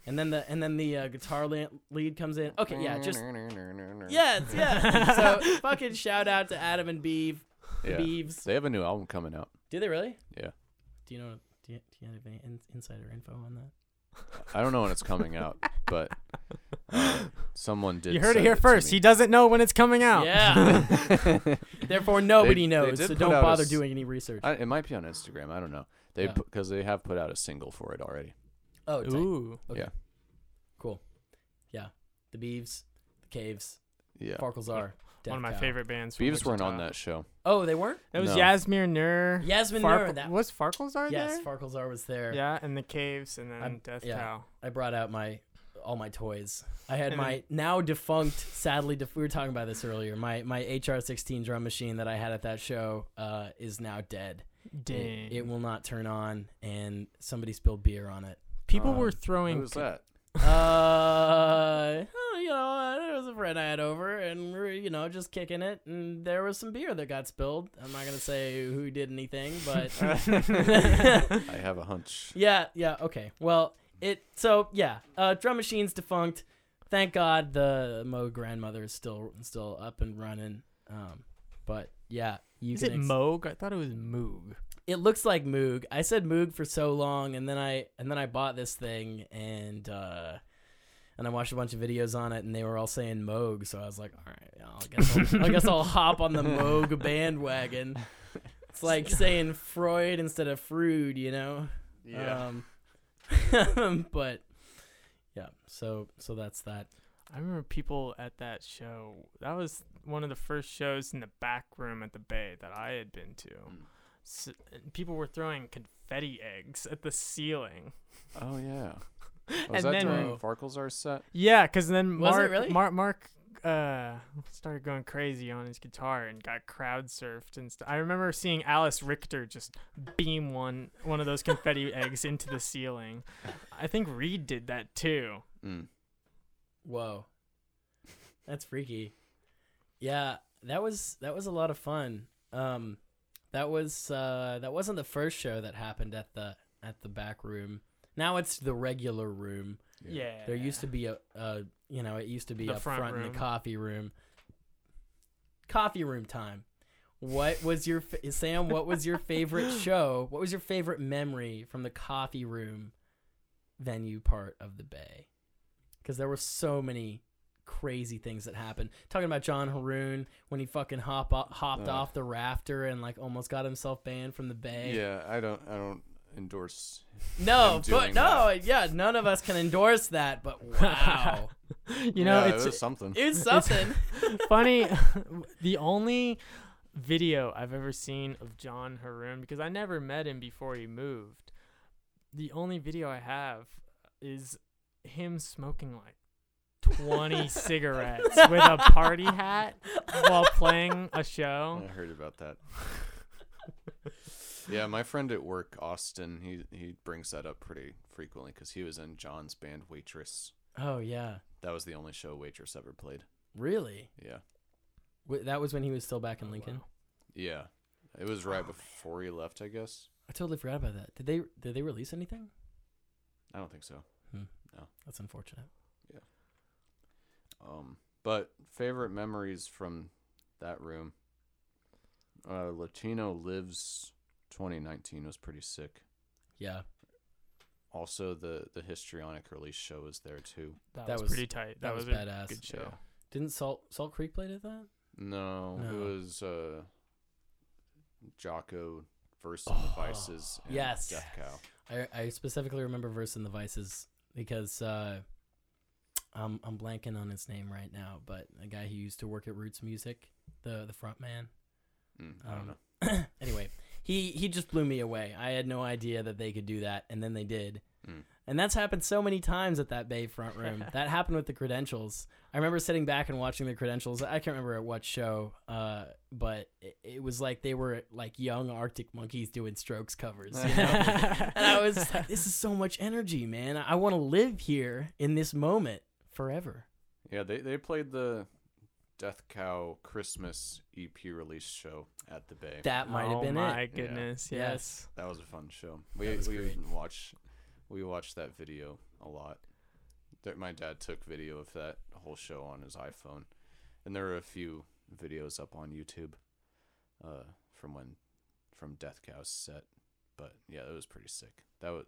And then the and then the uh, guitar la- lead comes in. Okay, yeah, just yeah, it's, yeah. so fucking shout out to Adam and Beeve, Yeah. Beeves. They have a new album coming out. Do they really? Yeah. Do you know? Do you, do you have any in, insider info on that? I don't know when it's coming out, but someone did. You heard it here to first. He doesn't know when it's coming out. Yeah. Therefore, nobody they knows. did So put don't out a bother s- doing any research. I, it might be on Instagram. I don't know. They Yeah. because they have put out a single for it already. oh, tight. Ooh. Okay. Yeah. Cool. Yeah. The Beeves, the Caves, Yeah. Farkles are One of my Cow. favorite bands. from Beavis weren't on Wichita. that show. Oh, they weren't. That was No. Yasmir Nur. Yasmin Farkle- Nur. That was Farkles yes, there? Farkles are was there. Yeah, and the caves, and then I'm- Death yeah. Cow. I brought out my all my toys. I had my now defunct, sadly, def- we were talking about this earlier. My my HR16 drum machine that I had at that show uh, is now dead. Dang. It, it will not turn on, and somebody spilled beer on it. People um, were throwing. Who was that? Uh, oh, you know, it was a friend I had over, and we were, you know, just kicking it, and there was some beer that got spilled. I'm not gonna say who did anything, but I have a hunch. yeah, yeah, okay. Well, it so yeah, uh, drum machine's defunct. Thank God the Moog grandmother is still still up and running. Um, but yeah, you Is it ex- Moog? I thought it was Moog. it looks like Moog. I said Moog for so long, and then I and then I bought this thing, and uh, and I watched a bunch of videos on it, and they were all saying Moog. So I was like, all right, I guess I'll, I guess I'll hop on the Moog bandwagon. It's like saying Freud instead of Freud, you know. Yeah. Um, but yeah, so so that's that. I remember people at that show. That was one of the first shows in the back room at the Bay that I had been to. Mm. S and people were throwing confetti eggs at the ceiling. Oh yeah. And Was that then- during Farkles set? Yeah, because then Was it Mark, really? Mark, Mark, uh, started going crazy on his guitar and got crowd surfed and stuff. I remember seeing Alice Richter just beam one one of those confetti eggs into the ceiling. I think Reed did that too. Mm. Whoa, that's freaky. Yeah, that was that was a lot of fun. Um, that was uh, that wasn't the first show that happened at the at the back room. Now it's the regular room. Yeah. There used to be a, uh, you know, it used to be The up front front, in the coffee room. Coffee room time. What was your fa- Sam? What was your favorite show? What was your favorite memory from the coffee room venue part of the Bay? Because there were so many crazy things that happened. Talking about John Haroon when he fucking hop o- hopped Ugh. off the rafter and like almost got himself banned from the Bay. Yeah, I don't. I don't endorse. No, him but doing no, yeah, none of us can endorse that. But wow, you know, yeah, it's it was something. it's something. funny. the only video I've ever seen of John Haroon because I never met him before he moved. The only video I have is him smoking like 20 cigarettes with a party hat while playing a show. I heard about that. Yeah, my friend at work, Austin, he he brings that up pretty frequently because he was in John's band Waitress. Oh yeah, That was the only show Waitress ever played. really? Yeah, That was when he was still back in Lincoln. yeah. It was right Oh, before he left, I guess. I totally forgot about that. Did they did they release anything? I don't think so. Hmm. No. That's unfortunate. Yeah. Um, but favorite memories from that room. Uh, Latino Lives 2019 was pretty sick. Yeah. Also, the the histrionic release show was there too. That, That was, was- pretty tight. That, that was, was a badass. good show. Yeah. Didn't Salt Salt Creek play at that? No, it was uh, Jocko versus the Oh, Vices. And yes. Death Cow. I I specifically remember Verse in the Vices because uh, I'm I'm blanking on his name right now, but a guy who used to work at Roots Music, the the front man. Mm, I don't Um, know. anyway, he he just blew me away. I had no idea that they could do that, and then they did. Mm. And that's happened so many times at that Bay front room. that happened with the credentials. I remember sitting back and watching the credentials. I can't remember at what show, uh, but it, it was like they were like young Arctic monkeys doing Strokes covers. You know? and I was like, this is so much energy, man. I want to live here in this moment forever. Yeah, they they played the Death Cow Christmas EP release show at the Bay. That might have oh been my goodness! Yes. Yes. That was a fun show. We we great. watched we watched that video a lot. There, my dad took video of that whole show on his iPhone, and there are a few videos up on YouTube, uh, from when from Death Cow's set. But yeah, it was pretty sick. That was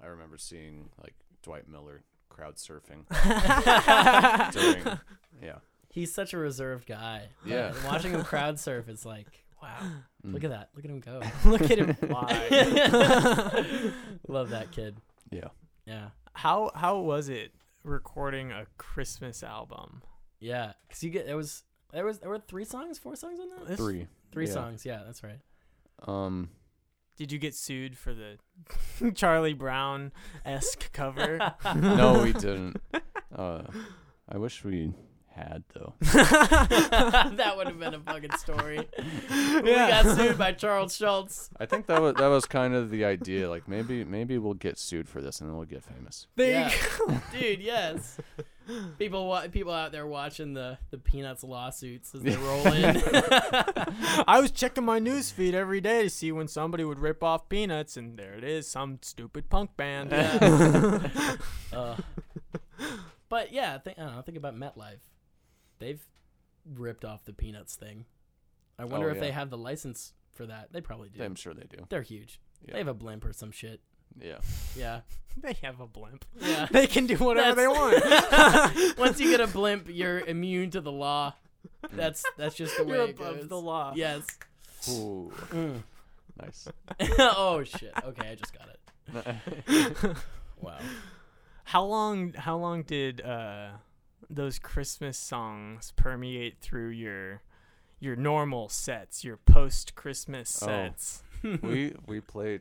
I remember seeing like Dwight Miller crowd surfing during. Yeah, He's such a reserved guy. Yeah. Watching him crowd surf, it's like, wow, Mm. look at that. Look at him go. Look at him fly. Love that kid. yeah. Yeah. how how was it recording a Christmas album? Yeah. Cause you get, there was, there was, there were three songs, four songs on that? This- Three. Three Yeah. songs. Yeah, that's right. Um. Did you get sued for the Charlie Brown esque cover? No, we didn't. Uh, I wish we had though. that would have been a fucking story. We got sued by Charles Schulz. I think that was that was kind of the idea. Like maybe maybe we'll get sued for this and then we'll get famous. There Yeah. you go. Dude, yes. People wa- people out there watching the, the Peanuts lawsuits as they roll in. I was checking my news feed every day to see when somebody would rip off Peanuts, and there it is, some stupid punk band. Yeah. Uh, but yeah, think, I don't know. Think about MetLife. They've ripped off the Peanuts thing. I wonder Oh, if they have the license for that. They probably do. I'm sure they do. They're huge. Yeah. They have a blimp or some shit. yeah. Yeah. they have a blimp. Yeah. They can do whatever they want. Once you get a blimp, you're immune to the law. That's that's just the way You're it above goes. the law. Yes. Ooh, Mm. nice. oh shit. Okay, I just got it. Wow. How long? How long did uh, those Christmas songs permeate through your your normal sets, your post Christmas Oh. sets? we we played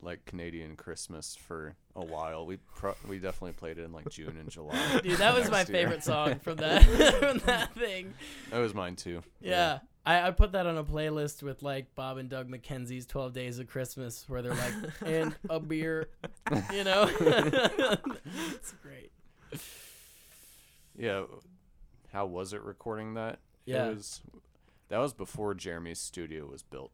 like Canadian Christmas for a while. We pro- we definitely played it in like June and July. Dude, that was my year. favorite song from that from that thing. That was mine too. Yeah. I, I put that on a playlist with like Bob and Doug McKenzie's 12 Days of Christmas where they're like, and a beer, you know? it's great. Yeah. How was it recording that? Yeah. It was that was before Jeremy's studio was built.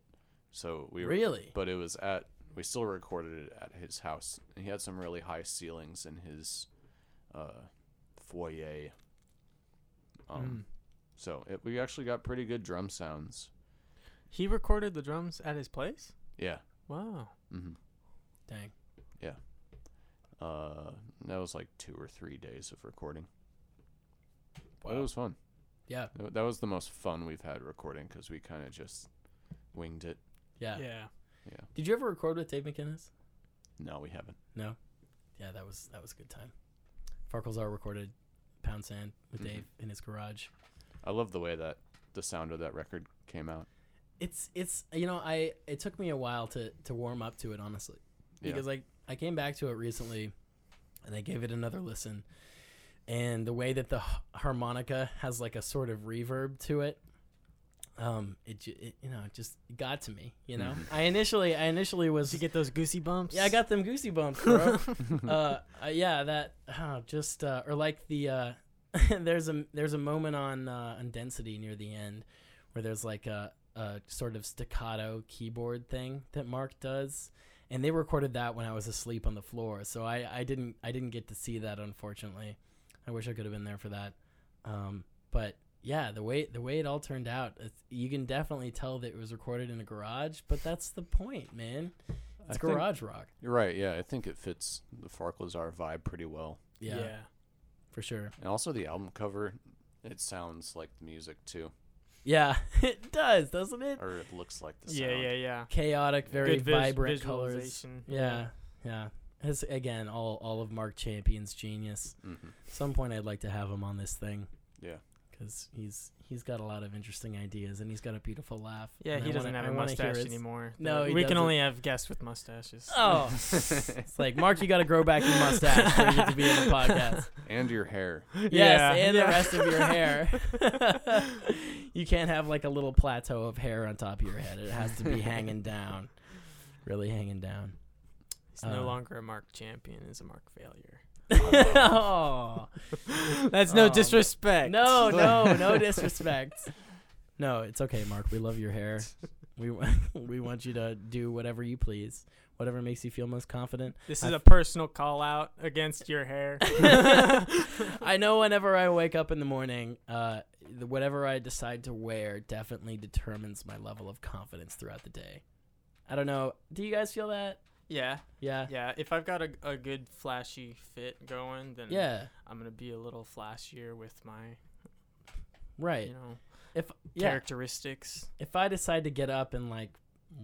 So we were Really? but it was at we still recorded it at his house. He had some really high ceilings in his uh, foyer. Um, Mm. So it, we actually got pretty good drum sounds. He recorded the drums at his place. Yeah. Wow. hmm Dang. Yeah. Uh, that was like two or three days of recording. But it was fun. Yeah. Th- That was the most fun we've had recording because we kind of just winged it. Yeah. Yeah. Yeah. Did you ever record with Dave McInnes? No, we haven't. No. Yeah, that was that was a good time. Farkles recorded Pound Sand with Mhm. Dave in his garage. I love the way that the sound of that record came out. It's it's you know I it took me a while to to warm up to it honestly Yeah. because like I came back to it recently and I gave it another listen and the way that the harmonica has like a sort of reverb to it um it, it you know it just got to me you know Mhm. I initially I initially was Did you get those goosey bumps? yeah I got them goosey bumps bro uh, uh, yeah, that uh, just uh, or like the uh, there's a there's a moment on uh, on density near the end where there's like a, a sort of staccato keyboard thing that Mark does, and they recorded that when I was asleep on the floor. So I, I didn't I didn't get to see that unfortunately. I wish I could have been there for that. Um, but yeah, the way the way it all turned out, it's, you can definitely tell that it was recorded in a garage. But that's the point, man. I It's think- garage rock. You're right. Yeah, I think it fits the Farquhar vibe pretty well. Yeah, for sure. And also the album cover, it sounds like the music too, Yeah, it does, doesn't it? or it looks like the Yeah, sound. yeah, yeah. yeah. Chaotic, very vis- vibrant colors. visualization. Yeah, yeah. It's, again, all all of Mark Champion's genius. hmm some point I'd like to have him on this thing Yeah. because he's he's got a lot of interesting ideas and he's got a beautiful laugh. Yeah, and he I doesn't wanna- have I a mustache his- anymore. No, he we can doesn't. only have guests with mustaches. Oh, it's like Mark, you got to grow back your mustache for you to be in the podcast. And your hair. Yes, Yeah, and yeah. the rest of your hair. you can't have like a little plateau of hair on top of your head. It has to be hanging down, really hanging down. He's no Uh, longer a Mark champion; he's a Mark failure. oh. That's no Oh, disrespect. No, no, no disrespect. No, it's okay, Mark. We love your hair. We we want you to do whatever you please, whatever makes you feel most confident. This I is a personal call out against your hair. I know whenever I wake up in the morning, uh, the, whatever I decide to wear definitely determines my level of confidence throughout the day. I don't know. Do you guys feel that? Yeah, Yeah. yeah. If I've got a, a good flashy fit going, then Yeah. I'm gonna be a little flashier with my Right. you know If yeah, characteristics. if I decide to get up and like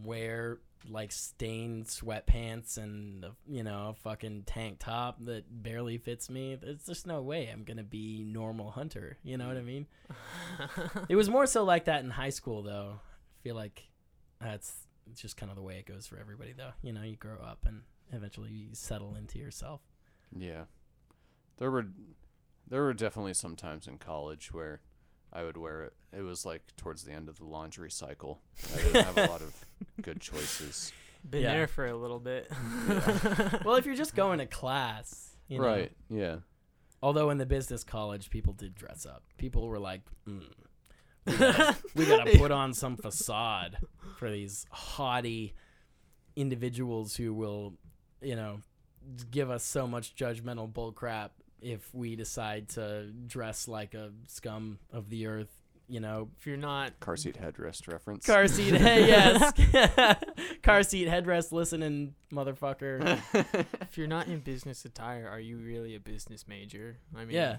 wear like stained sweatpants and you know a fucking tank top that barely fits me, there's just no way I'm gonna be normal hunter. You know what I mean? It was more so like that in high school, though. I feel like that's it's just kind of the way it goes for everybody, though. You know, you grow up and eventually you settle into yourself. Yeah. There were there were definitely some times in college where I would wear it. It was like towards the end of the laundry cycle. I didn't have a lot of good choices. Been Yeah. there for a little bit. Well, if you're just going to class, you know, Right. Yeah. Although in the business college, people did dress up. People were like, mm, we, gotta, we gotta put on some facade for these haughty individuals who will, you know, give us so much judgmental bullcrap if we decide to dress like a scum of the earth. You know, if you're not Car seat headrest reference. car seat, yes, car seat headrest listening, motherfucker. if you're not in business attire, are you really a business major? I mean, Yeah.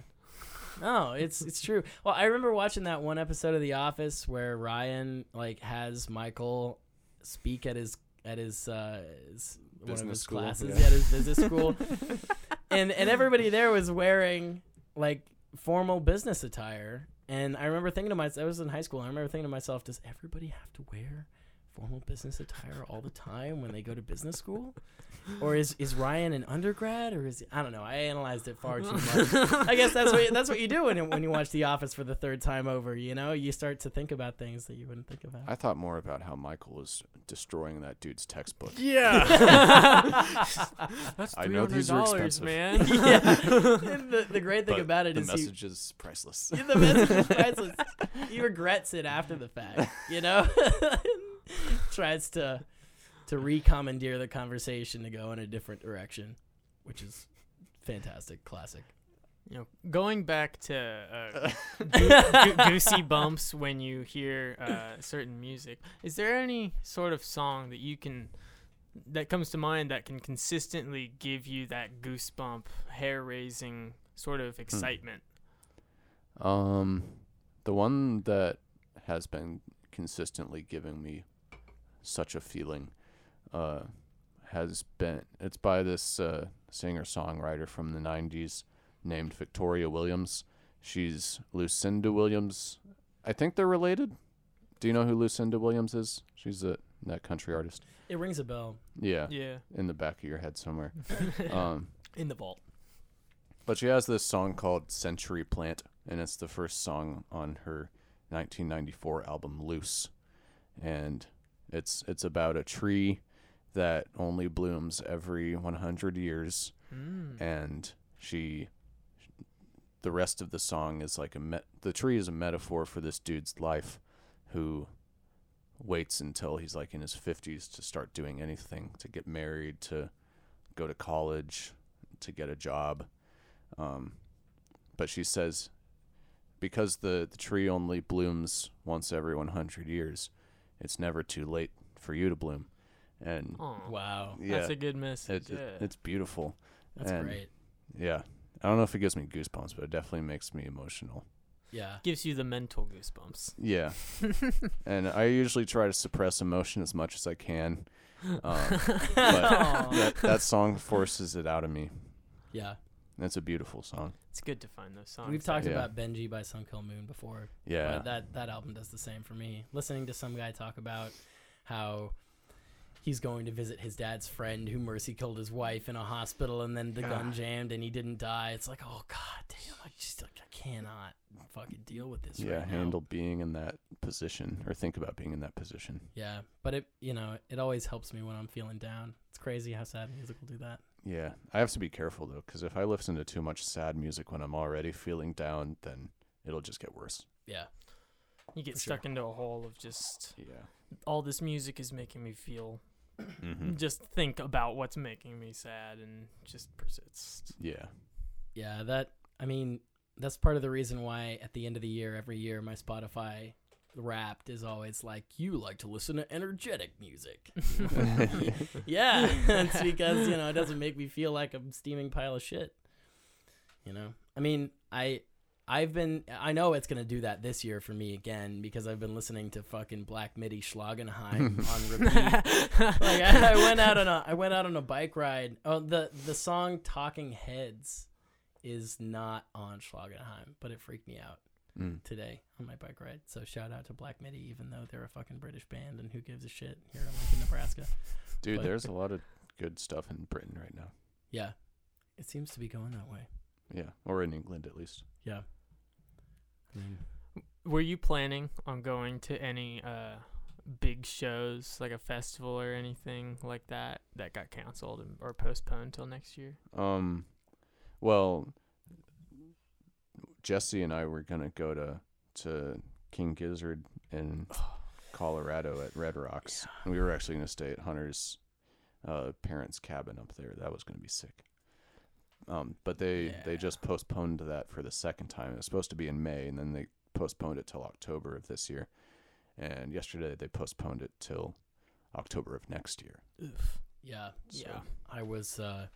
No, it's it's true. Well, I remember watching that one episode of The Office where Ryan like has Michael speak at his at his uh his, one of his school, classes yeah. at his business school, and and everybody there was wearing like formal business attire. And I remember thinking to myself, I was in high school. And I remember thinking to myself, does everybody have to wear formal business attire all the time when they go to business school? Or is, is Ryan an undergrad or is I don't know. I analyzed it far too much. I guess that's what that's what you do when when you watch The Office for the third time over. You know, you start to think about things that you wouldn't think about. I thought more about how Michael was destroying that dude's textbook. Yeah. That's I know these are dollars, expensive. man. yeah. The the great thing But about it the is message is priceless. he, the message is priceless. He regrets it after the fact. You know, tries to to recommandeer the conversation to go in a different direction, which is fantastic, classic. You know, going back to uh, goo- goo- goosey bumps when you hear uh, certain music. Is there any sort of song that you can that comes to mind that can consistently give you that goosebump, hair raising sort of excitement? Um, the one that has been consistently giving me such a feeling, uh, has been it's by this uh, singer songwriter from the '90s named Victoria Williams. She's Lucinda Williams. I think they're related. Do you know who Lucinda Williams is? She's a that country artist. It rings a bell. Yeah, Yeah, in the back of your head somewhere. Um, in the vault. But she has this song called Century Plant, and it's the first song on her 1994 album Loose. And it's it's about a tree that only blooms every 100 years Mm. and she the rest of the song is like a met the tree is a metaphor for this dude's life who waits until he's like in his 50s to start doing anything, to get married, to go to college, to get a job. Um, but she says because the, the tree only blooms once every 100 years, it's never too late for you to bloom. And Aw, Wow, yeah, That's a good message. it, it- it's beautiful. that's And- great. Yeah. I don't know if it gives me goosebumps, but it definitely makes me emotional. Yeah, Gives you the mental goosebumps. Yeah. and I usually try to suppress emotion as much as I can. Um, but that, that song forces it out of me. yeah. It's a beautiful song. it's good to find those songs. We've talked Yeah. about Benji by Sun Kil Moon before. Yeah. But that that album does the same for me. Listening to some guy talk about how he's going to visit his dad's friend who mercy killed his wife in a hospital and then the gun jammed and he didn't die. It's like, oh god damn, I just like I cannot fucking deal with this yeah, right now. handle being in that position or think about being in that position. Yeah, but it you know it always helps me when I'm feeling down. It's crazy how sad music will do that. Yeah. I have to be careful though, because if I listen to too much sad music when I'm already feeling down, then it'll just get worse. Yeah, you get for sure. stuck into a hole of just Yeah. all this music is making me feel. Mm-hmm. Just think about what's making me sad and just persists. Yeah. yeah. That I mean that's part of the reason why at the end of the year every year my Spotify Wrapped is always like you like to listen to energetic music. yeah, it's because you know it doesn't make me feel like a steaming pile of shit. You know, I mean, I, I've been, I know it's gonna do that this year for me again because I've been listening to fucking Black Midi Schlagenheim on repeat. like I, I went out on a, I went out on a bike ride. Oh, the the song "Talking Heads" is not on Schlagenheim, but it freaked me out Mm. today on my bike ride. So shout out to Black Midi, even though they're a fucking British band and who gives a shit here in Lincoln, Nebraska. Dude, But- there's a lot of good stuff in Britain right now. Yeah, it seems to be going that way. Yeah. Or in England at least. Yeah. I mean, Were you planning on going to any uh, big shows, like a festival or anything like that, that got canceled and- or postponed till next year? Um, well, Jesse and I were gonna go to to King Gizzard in Colorado at Red Rocks. And we were actually gonna stay at Hunter's uh, parents' cabin up there. That was gonna be sick. Um, but they they just postponed that for the second time. It was supposed to be in May, and then they postponed it till October of this year. And yesterday they postponed it till October of next year. Oof. yeah, So, Yeah. I was, uh,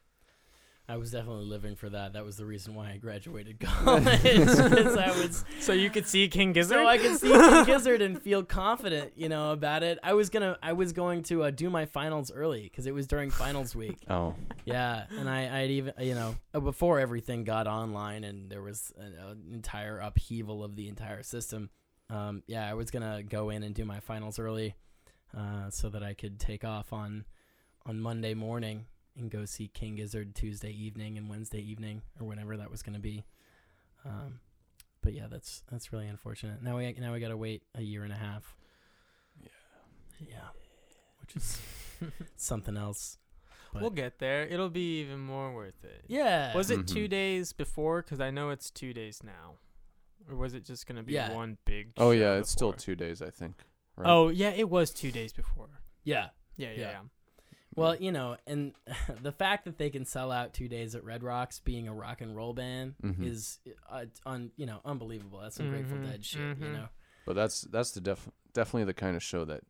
I was definitely living for that. That was the reason why I graduated college. I was So you could see King Gizzard? so I could see King Gizzard and feel confident, you know, about it. I was gonna, I was going to uh, do my finals early because it was during finals week. Oh, Yeah, and I, I'd even, you know, uh, before everything got online and there was an, an entire upheaval of the entire system. Um, yeah, I was gonna go in and do my finals early, uh, so that I could take off on, on Monday morning and go see King Gizzard Tuesday evening and Wednesday evening or whenever that was gonna be. Um, but yeah, that's that's really unfortunate. Now we now we gotta wait a year and a half. Yeah. Yeah, which is something else. But- we'll get there. It'll be even more worth it. Yeah. Was it two Mhm. days before? Because I know it's two days now. Or was it just going to be Yeah. one big oh show yeah, it's still two days, I think. Right? Oh, yeah, it was two days before. Yeah. Yeah, yeah, Yeah. yeah. Well, you know, and the fact that they can sell out two days at Red Rocks, being a rock and roll band, Mhm. is uh, un, you know unbelievable. That's some Grateful Mhm, Dead shit. You mhm. know. But that's that's the def definitely the kind of show that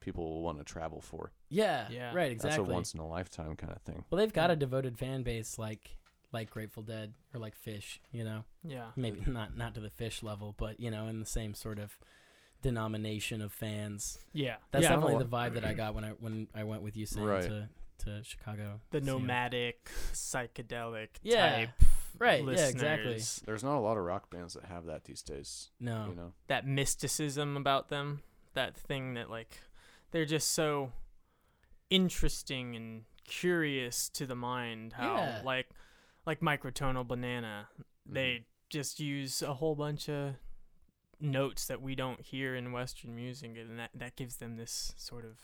people will want to travel for. Yeah. Yeah. Right. Exactly. That's a once in a lifetime kind of thing. well, they've got a devoted fan base like like Grateful Dead or like Phish. You know, Yeah. maybe not not to the Phish level, but you know, in the same sort of denomination of fans. Yeah. That's yeah. definitely the vibe that I got when I when I went with you saying Right. to to Chicago. the to nomadic, psychedelic Yeah. type. Right, yeah, exactly. There's not a lot of rock bands that have that these days. No. You know. That mysticism about them. That thing that, like, they're just so interesting and curious to the mind. How, Yeah. like, like Microtonal Banana, they mm-hmm. just use a whole bunch of notes that we don't hear in Western music, and that, that gives them this sort of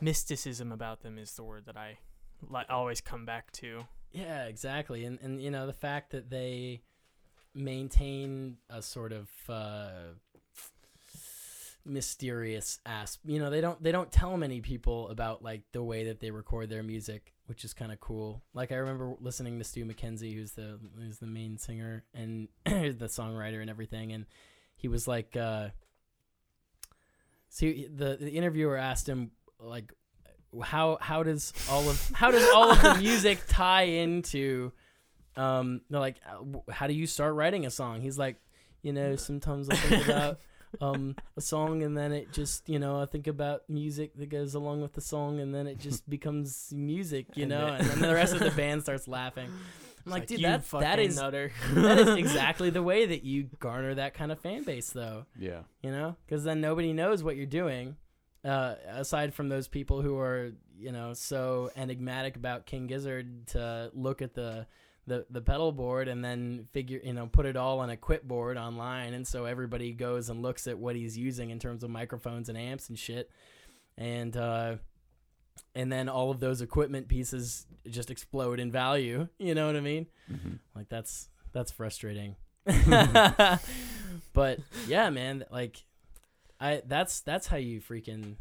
mysticism about them, is the word that I li- always come back to. Yeah, exactly. And and you know the fact that they maintain a sort of uh, mysterious ass. You know, they don't they don't tell many people about like the way that they record their music, which is kind of cool. Like I remember listening to Stu Mackenzie, who's the who's the main singer and the songwriter and everything, and he was like, uh, see, the the interviewer asked him like, how how does all of how does all of the music tie into um they're like uh, how do you start writing a song? He's like you know sometimes i think about um a song and then it just you know i think about music that goes along with the song and then it just becomes music you know and then the rest of the band starts laughing i'm like, dude "You that that fucking is nutter. that is exactly the way that you garner that kind of fan base though Yeah. you know because then nobody knows what you're doing uh, aside from those people who are you know so enigmatic about king gizzard to look at the the, the pedal board and then figure you know put it all on a quit board online and so everybody goes and looks at what he's using in terms of microphones and amps and shit and uh and then all of those equipment pieces just explode in value you know what i mean hmm like that's that's frustrating. but yeah, man, like I that's that's how you freaking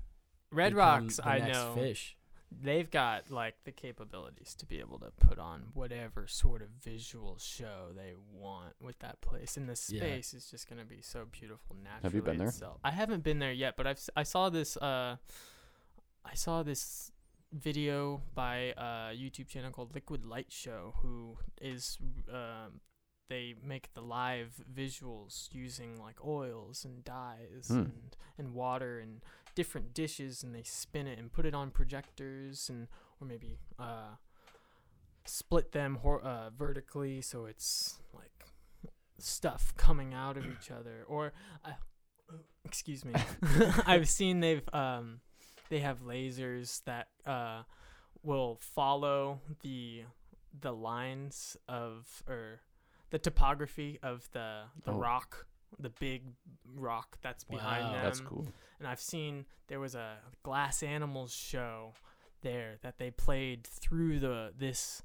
Red Rocks, the I next know. Phish. they've got like the capabilities to be able to put on whatever sort of visual show they want with that place and the Yeah. space is just going to be so beautiful naturally Have you been there? i haven't been there yet but i've I saw this uh i saw this video by a youtube channel called liquid light show who is um they make the live visuals using like oils and dyes Hmm. and and water and different dishes and they spin it and put it on projectors and or maybe uh split them hor- uh, vertically so it's like stuff coming out of each other or uh, excuse me i've seen they've um they have lasers that uh will follow the the lines of or the topography of the the Oh. rock the big rock that's behind Wow. them That's cool. and I've seen there was a glass animals show there that they played through the this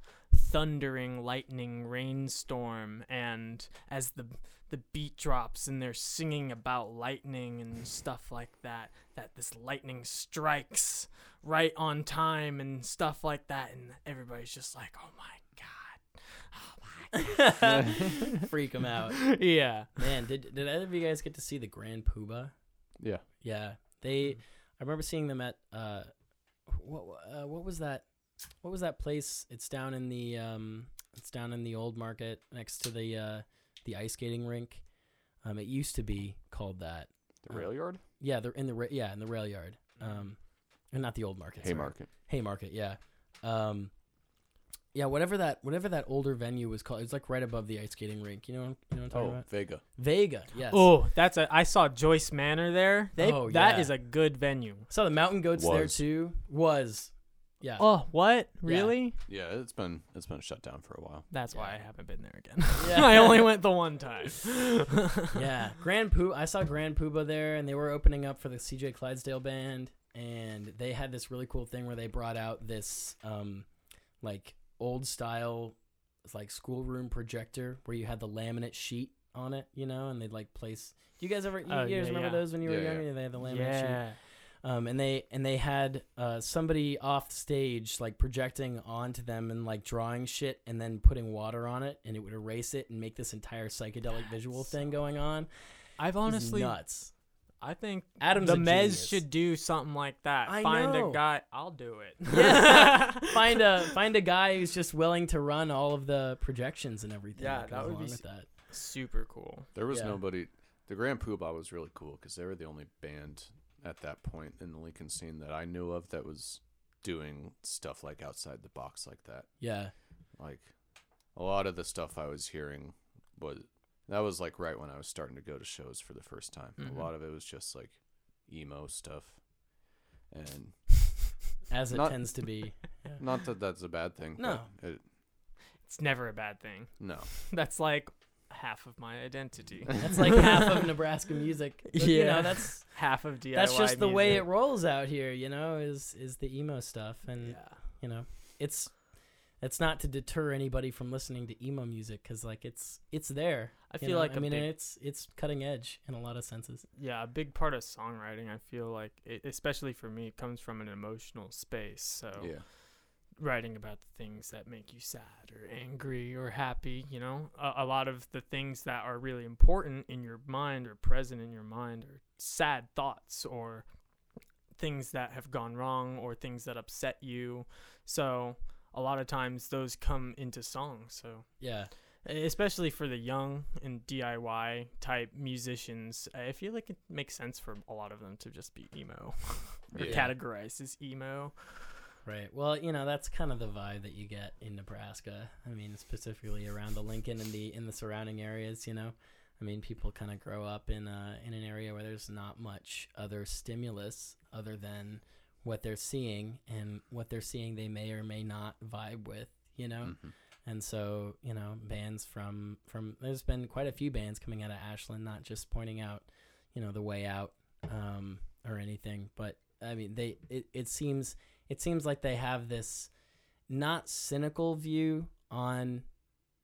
thundering lightning rainstorm and as the the beat drops and they're singing about lightning and stuff like that that this lightning strikes right on time and stuff like that and everybody's just like oh my god oh my Freak them out, yeah man. Did did either of you guys get to see the Grand Poobah? Yeah. Yeah, they. I remember seeing them at uh, what uh, what was that? What was that place? It's down in the um, it's down in the old market next to the uh, the ice skating rink. Um, it used to be called that. The rail yard? Yeah, they're in the ra- yeah in the rail yard. Um, and not the old market. sorry. Haymarket. Haymarket, yeah. Um, yeah, whatever that whatever that older venue was called, it's like right above the ice skating rink. You know, you know what I'm talking Oh, about? Vega. Vega, yes. Oh, that's a. I saw Joyce Manor there. They Oh, that yeah. is a good venue. saw the Mountain Goats there too. Was, yeah. Oh, what? Really? Yeah, it's been it's been shut down for a while. That's why I haven't been there again. Yeah. I only went the one time. yeah, Grand Poo. I saw Grand Poobah there, and they were opening up for the CJ Clydesdale band, and they had this really cool thing where they brought out this um, like old style, like schoolroom projector where you had the laminate sheet on it, you know, and they'd like place. Do you guys ever? You, Oh, you guys yeah, remember yeah. those when you were Yeah, yeah. younger? They had the laminate sheet. Yeah. um, and they and they had uh, somebody off stage like projecting onto them and like drawing shit and then putting water on it and it would erase it and make this entire psychedelic visual That's thing going on. I've It was honestly, nuts. I think Adam's the a Mez genius. should do something like that. I Find know. a guy. I'll do it. Yeah. find a find a guy who's just willing to run all of the projections and everything. Yeah, that, that would be along with that. super cool. There was Yeah. nobody. The Grand Poobah was really cool because they were the only band at that point in the Lincoln scene that I knew of that was doing stuff like outside the box like that. Yeah, Like a lot of the stuff I was hearing was that was like right when I was starting to go to shows for the first time. Mhm. A lot of it was just like emo stuff, and as it Not- tends to be. Yeah. not that that's a bad thing. No. it, It's never a bad thing. no. That's like half of my identity. That's like half of Nebraska music. But, You Yeah. know, that's half of DIY. that's just the way it rolls out here. You know, is is the emo stuff and. Yeah. you know it's it's not to deter anybody from listening to emo music because like it's it's there I feel know? like I mean, big, it's it's cutting edge in a lot of senses. yeah, a big part of songwriting. I feel like, it, especially for me, comes from an emotional space. So Yeah. Writing about the things that make you sad or angry or happy, you know, a, a lot of the things that are really important in your mind or present in your mind are sad thoughts or things that have gone wrong or things that upset you. So a lot of times those come into songs. So Yeah, especially for the young and DIY type musicians, I feel like it makes sense for a lot of them to just be emo or Yeah. categorized as emo. Right. Well, you know that's kind of the vibe that you get in Nebraska. I mean, specifically around the Lincoln and the in the surrounding areas. You know, I mean, people kind of grow up in a in an area where there's not much other stimulus other than what they're seeing, and what they're seeing they may or may not vibe with. You know. Mhm. and so you know bands from from there's been quite a few bands coming out of ashland not just pointing out you know the way out um or anything but i mean they it, it seems it seems like they have this not cynical view on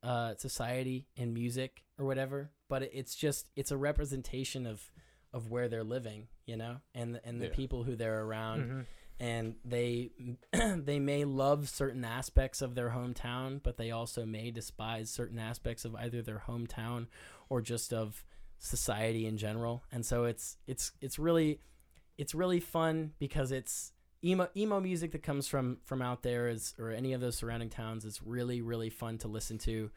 uh society and music or whatever but it's just it's a representation of of where they're living you know and and the Yeah. people who they're around Mhm. and they they may love certain aspects of their hometown, but they also may despise certain aspects of either their hometown or just of society in general. And so it's it's it's really it's really fun because it's emo emo music that comes from from out there is or any of those surrounding towns is really really fun to listen to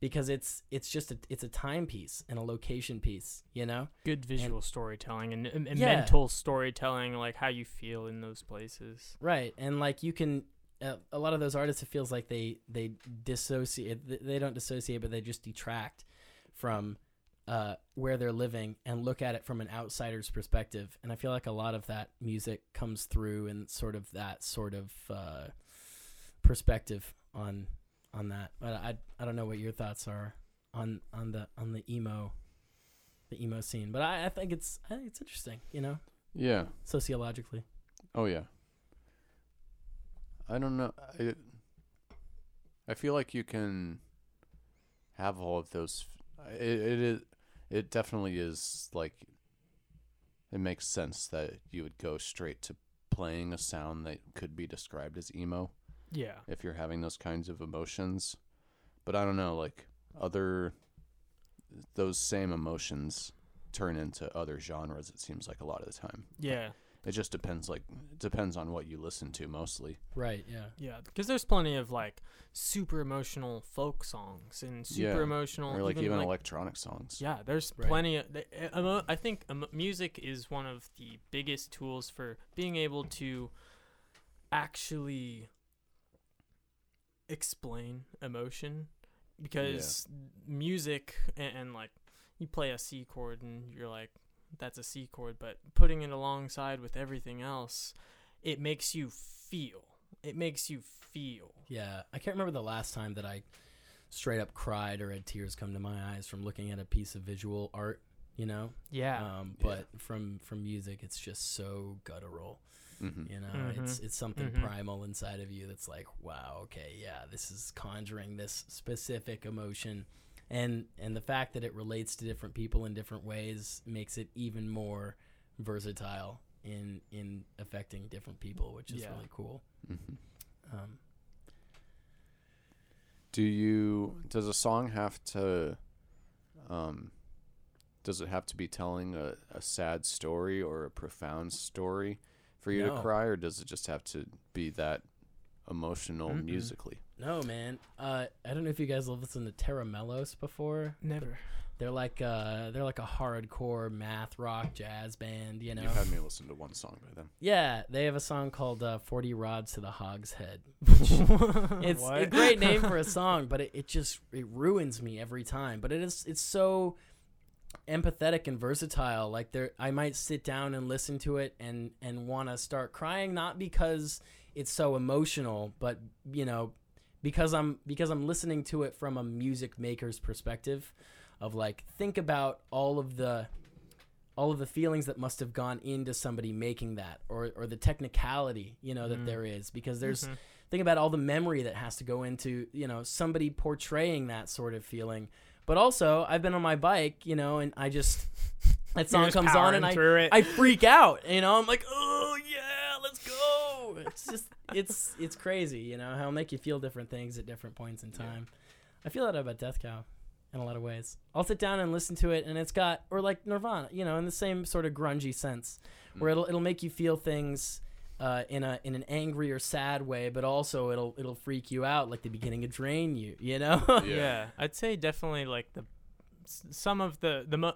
because it's it's just a it's a timepiece and a location piece, you know? good visual storytelling and, and, and Yeah. mental storytelling, like how you feel in those places. Right, and like you can, uh, a lot of those artists, it feels like they they dissociate. They don't dissociate, but they just detract from uh, where they're living and look at it from an outsider's perspective. And I feel like a lot of that music comes through in sort of that sort of uh, perspective on on that. But I I don't know what your thoughts are on on the on the emo the emo scene. But I, I think it's I think it's interesting. You know, Yeah. sociologically. Oh yeah. I don't know. I, I feel like you can have all of those. It it is. It definitely is like. It makes sense that you would go straight to playing a sound that could be described as emo Yeah. if you're having those kinds of emotions. But I don't know, like other those same emotions turn into other genres it seems like a lot of the time. Yeah. It just depends like it depends on what you listen to mostly. Right. Yeah. Yeah. Because there's plenty of like super emotional folk songs and super Yeah, emotional. or like even, like, electronic songs. Yeah, there's Right. plenty of. the- eh, emo- I think emo- music is one of the biggest tools for being able to actually explain emotion because music and, and like you play a C chord and you're like that's a C chord, but putting it alongside with everything else, it makes you feel. It makes you feel. Yeah, I can't remember the last time that I straight up cried or had tears come to my eyes from looking at a piece of visual art. You know, Yeah. um, Yeah. but from from music, it's just so guttural. hmm You know, Mhm. it's it's something Mhm. primal inside of you that's like, wow, okay, yeah, this is conjuring this specific emotion, and and the fact that it relates to different people in different ways makes it even more versatile in in affecting different people, which is Yeah. really cool. hmm Um, Do you does a song have to um does it have to be telling a, a sad story or a profound story for you No. to cry or does it just have to be that emotional Mm-mm. musically? No, man. Uh, I don't know if you guys have listened to Tera Melos before. Never. They're like uh, they're like a hardcore math rock jazz band. You know. You've had me listen to one song by them. Yeah, they have a song called uh, 40 Rods to the Hog's Head. It's a great name for a song, but it, it just it ruins me every time. But it is it's so empathetic and versatile. Like there I might sit down and listen to it and and want to start crying not because it's so emotional, but you know, because I'm because I'm listening to it from a music maker's perspective of like think about all of the all of the feelings that must have gone into somebody making that or or the technicality, you know, that Mm. there is because there's Mhm. think about all the memory that has to go into you know somebody portraying that sort of feeling But also, I've been on my bike, you know, and I just that song comes on and I. I freak out. You know, I'm like, oh yeah, let's go. It's just it's it's crazy. You know how it'll make you feel different things at different points in time. I feel that about Death Cow in a lot of ways. I'll sit down and listen to it, and it's got or like Nirvana, you know, in the same sort of grungy sense, where it'll it'll make you feel things. Uh, in a in an angry or sad way, but also it'll it'll freak you out, like the beginning of Drain You, you know. yeah. I'd say definitely like the some of the the mo-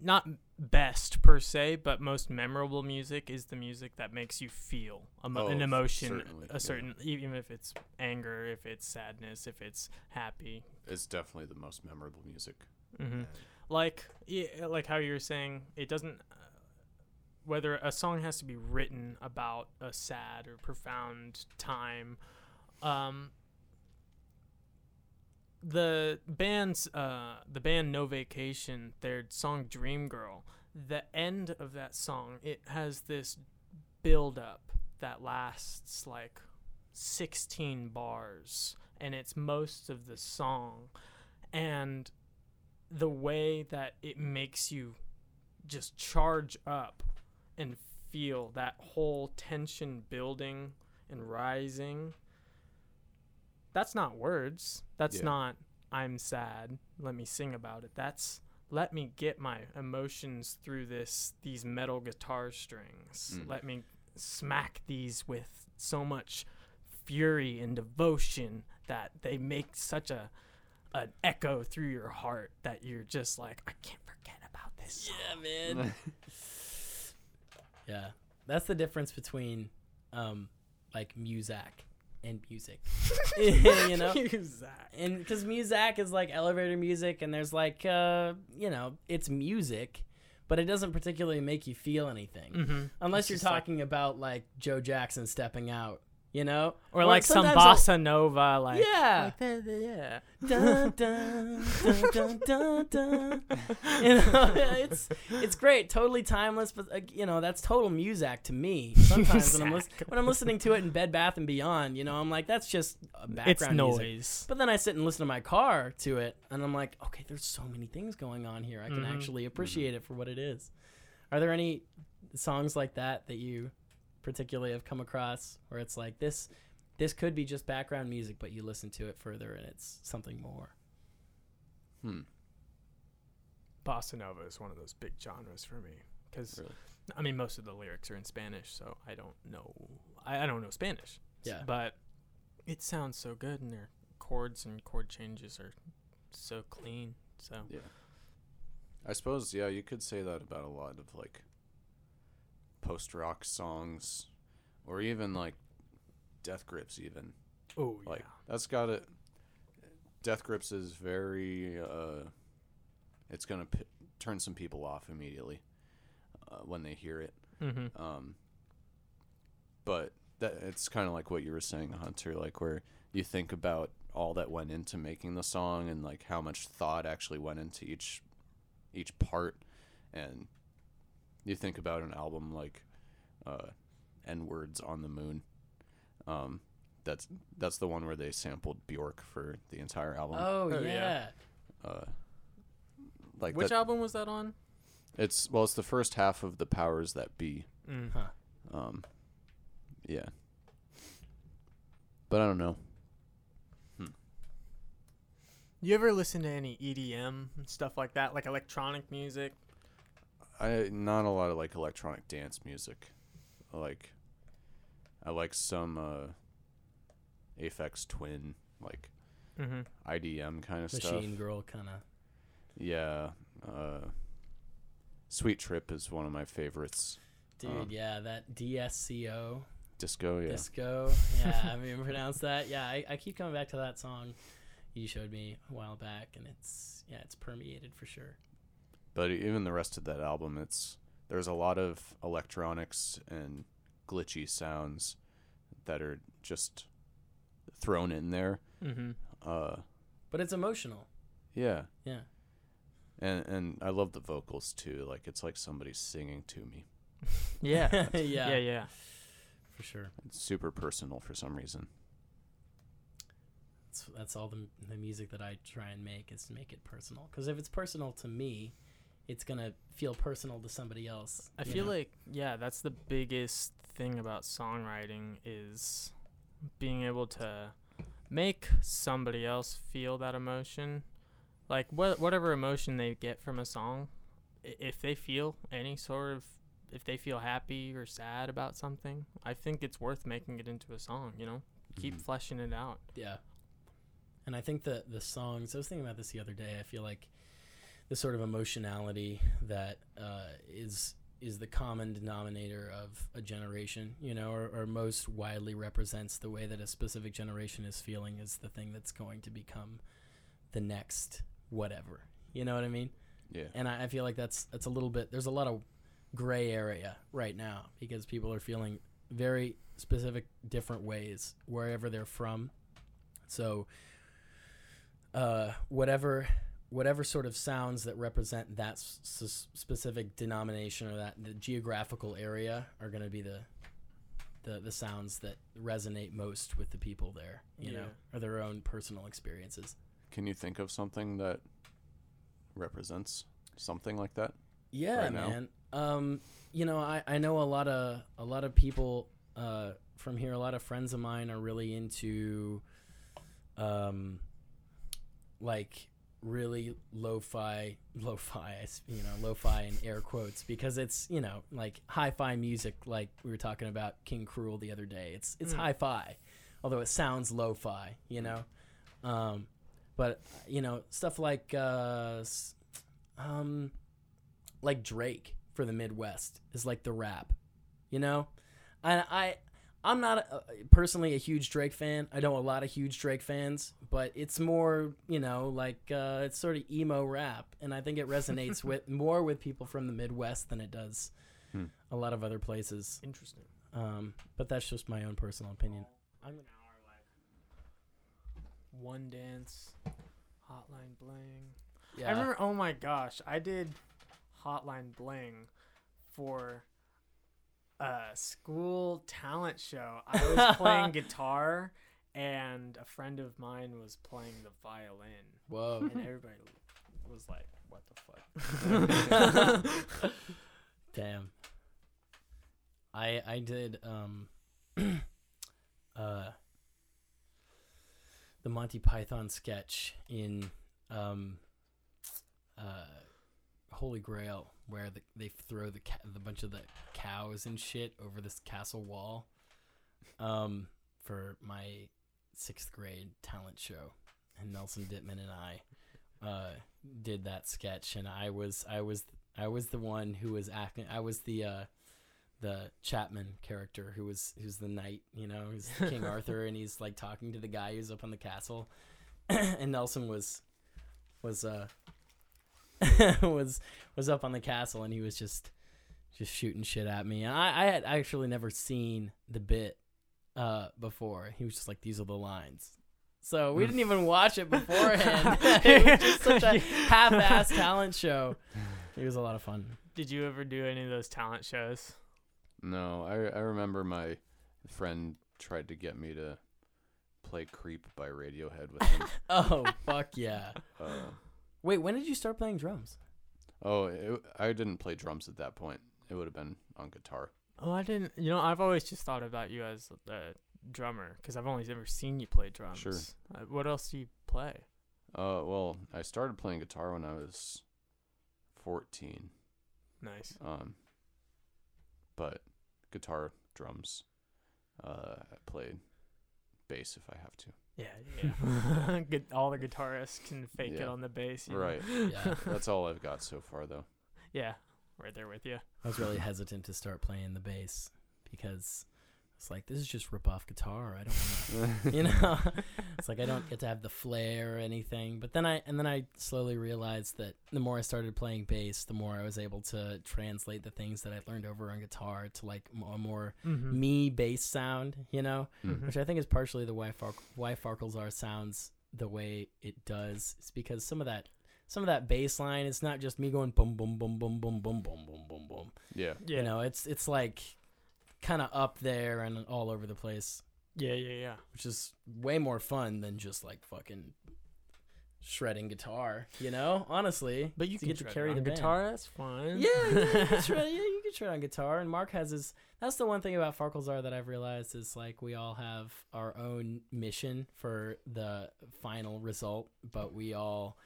not best per se, but most memorable music is the music that makes you feel emo- Oh, an emotion, a yeah. certain even if it's anger, if it's sadness, if it's happy. It's definitely the most memorable music. hmm Like yeah, like how you were saying, it doesn't. Uh, whether a song has to be written about a sad or profound time, um, the band's uh, the band No Vacation, their song Dream Girl, the end of that song, it has this build up that lasts like 16 bars and it's most of the song. And the way that it makes you just charge up and feel that whole tension building and rising that's not words that's Yeah. not i'm sad let me sing about it that's let me get my emotions through this these metal guitar strings Mm. let me smack these with so much fury and devotion that they make such a an echo through your heart that you're just like I can't forget about this. song." Yeah, man. yeah, that's the difference between, um, like Muzak and music. you know, that. and because Muzak is like elevator music, and there's like, uh, you know, it's music, but it doesn't particularly make you feel anything, Mm-hmm. unless It's you're just like- talking about like Joe Jackson stepping out. You know, Or like some sometimes I'll- bossa nova, like Yeah. like yeah. dun, dun, dun, dun, dun, dun. You know, it's it's great, totally timeless. But uh, you know, that's total music to me. Sometimes when I'm lis- when I'm listening to it in Bed Bath and Beyond, you know, I'm like, that's just background It's music. noise. But then I sit and listen to my car to it, and I'm like, okay, there's so many things going on here. I can Mhm. actually appreciate it for what it is. Are there any songs like that that you particularly I've come across where it's like this? This could be just background music, but you listen to it further, and it's something more. Hmm. Bossa nova is one of those big genres for me because Really? I mean most of the lyrics are in Spanish, so I don't know. I, I don't know Spanish. Yeah. but it sounds so good, and their chords and chord changes are so clean. So Yeah. I suppose yeah, you could say that about a lot of like post rock songs or even like Death Grips even. oh Like that's got it Death Grips is very uh it's going to p- turn some people off immediately uh, when they hear it. Mm-hmm. Um, but that it's kind of like what you were saying, Hunter, like where you think about all that went into making the song and like how much thought actually went into each each part, and you think about an album like uh, "N Words on the Moon." Um, that's that's the one where they sampled Bjork for the entire album. Oh, Oh, yeah. yeah. Uh, like Which that, album was that on? it's well, it's the first half of the Powers That B. Mm. Huh. Um, yeah. But I don't know. You ever listen to any EDM stuff like that, like electronic music? I not a lot of like electronic dance music. Like, I like some uh, Aphex Twin, like Mm-hmm. IDM kind of stuff. Machine Girl kind of. Yeah. Uh, Sweet Trip is one of my favorites. Dude, Um, yeah, that DSCO Disco, yeah. disco. Yeah, I mean, pronounce that. Yeah, I, I keep coming back to that song you showed me a while back, and it's yeah, it's permeated for sure. But even the rest of that album, it's there's a lot of electronics and glitchy sounds that are just thrown in there. Mm-hmm. Uh, But it's emotional. yeah, Yeah. and and I love the vocals too. Like it's like somebody singing to me. Yeah. yeah. yeah, yeah. For sure. It's super personal for some reason. That's that's all the the music that I try and make is to make it personal. Because if it's personal to me, it's gonna feel personal to somebody else. I feel know? like yeah, that's the biggest thing about songwriting is being able to make somebody else feel that emotion. Like what whatever emotion they get from a song, if they feel any sort of if they feel happy or sad about something, I think it's worth making it into a song, you know? Keep Mhm. fleshing it out. Yeah. And I think that the songs, I was thinking about this the other day. I feel like the sort of emotionality that uh, is is the common denominator of a generation, you know, or, or most widely represents the way that a specific generation is feeling is the thing that's going to become the next whatever. You know what I mean? Yeah. And I, I feel like that's that's a little bit. There's a lot of gray area right now because people are feeling very specific, different ways wherever they're from. So, uh, whatever whatever sort of sounds that represent that s- s- specific denomination or that the geographical area are going to be the the the sounds that resonate most with the people there. You know, or their own personal experiences. Can you think of something that represents something like that? Yeah, right man. Um, you know, I, I know a lot of a lot of people uh, from here. A lot of friends of mine are really into, um, like really lo-fi, lo-fi. You know, lo-fi in air quotes because it's you know like hi-fi music. Like we were talking about King Krule the other day. It's it's Mm. hi-fi, although it sounds lo-fi. You know, um, but you know stuff like uh, um like Drake for the Midwest is like the rap, you know. And I, I'm not a, personally a huge Drake fan. I know a lot of huge Drake fans, but it's more, you know, like uh, it's sort of emo rap, and I think it resonates with more with people from the Midwest than it does Hmm. a lot of other places. Interesting. Um, but that's just my own personal opinion. I'm gonna, One dance, hotline bling. yeah, I remember. Oh my gosh, I did Hotline Bling for a school talent show. I was playing guitar, and a friend of mine was playing the violin, Whoa. and everybody was like, "What the fuck?" Damn. I I did um uh the Monty Python sketch in um Holy Grail where the, they throw the ca- the bunch of the cows and shit over this castle wall um for my 6th grade talent show and Nelson Dittman and I uh did that sketch and I was I was I was the one who was acting. I was the uh, the Chapman character who was who's the knight. You know, who's King Arthur, and he's like talking to the guy who's up on the castle. and Nelson was was uh was was up on the castle, and he was just just shooting shit at me. And I, I had actually never seen the bit uh before. He was just like, "These are the lines." So we didn't even watch it beforehand. it was just such a half-ass talent show. It was a lot of fun. Did you ever do any of those talent shows? No, I I remember my friend tried to get me to play "Creep" by Radiohead with him. Oh fuck yeah! uh, Wait, when did you start playing drums? oh, it, I didn't play drums at that point. It would have been on guitar. Oh, I didn't. You know, I've always just thought about you as a drummer because I've only ever seen you play drums. Sure. Uh, what else do you play? Uh, well, I started playing guitar when I was fourteen. Nice. Um, but guitar, drums. Uh, I played bass if I have to. Yeah, yeah. All the guitarists can fake it on the bass. you know? Right. Yeah, That's all I've got so far, though. Yeah, right there with you. I was really hesitant to start playing the bass because it's like this is just rip off guitar. I don't want to, you know. it's like I don't get to have the flair or anything. But then I and then I slowly realized that the more I started playing bass, the more I was able to translate the things that I learned over on guitar to like a more Mm-hmm. me bass sound. You know. Mm. which I think is partially the why Fark- why Farkles are sounds the way it does. It's because some of that some of that bass line is not just me going boom boom boom boom boom boom boom boom boom boom. Yeah. Yeah. You know, it's it's like kind of up there and all over the place. Yeah, yeah, yeah. which is way more fun than just like fucking shredding guitar. You know, honestly. But you To can get to shred carry on the band. guitar. That's fun. Yeah, yeah, you can shred, yeah, you can shred on guitar. And Mark has his. That's the one thing about Farkles that I've realized is like we all have our own mission for the final result, but we all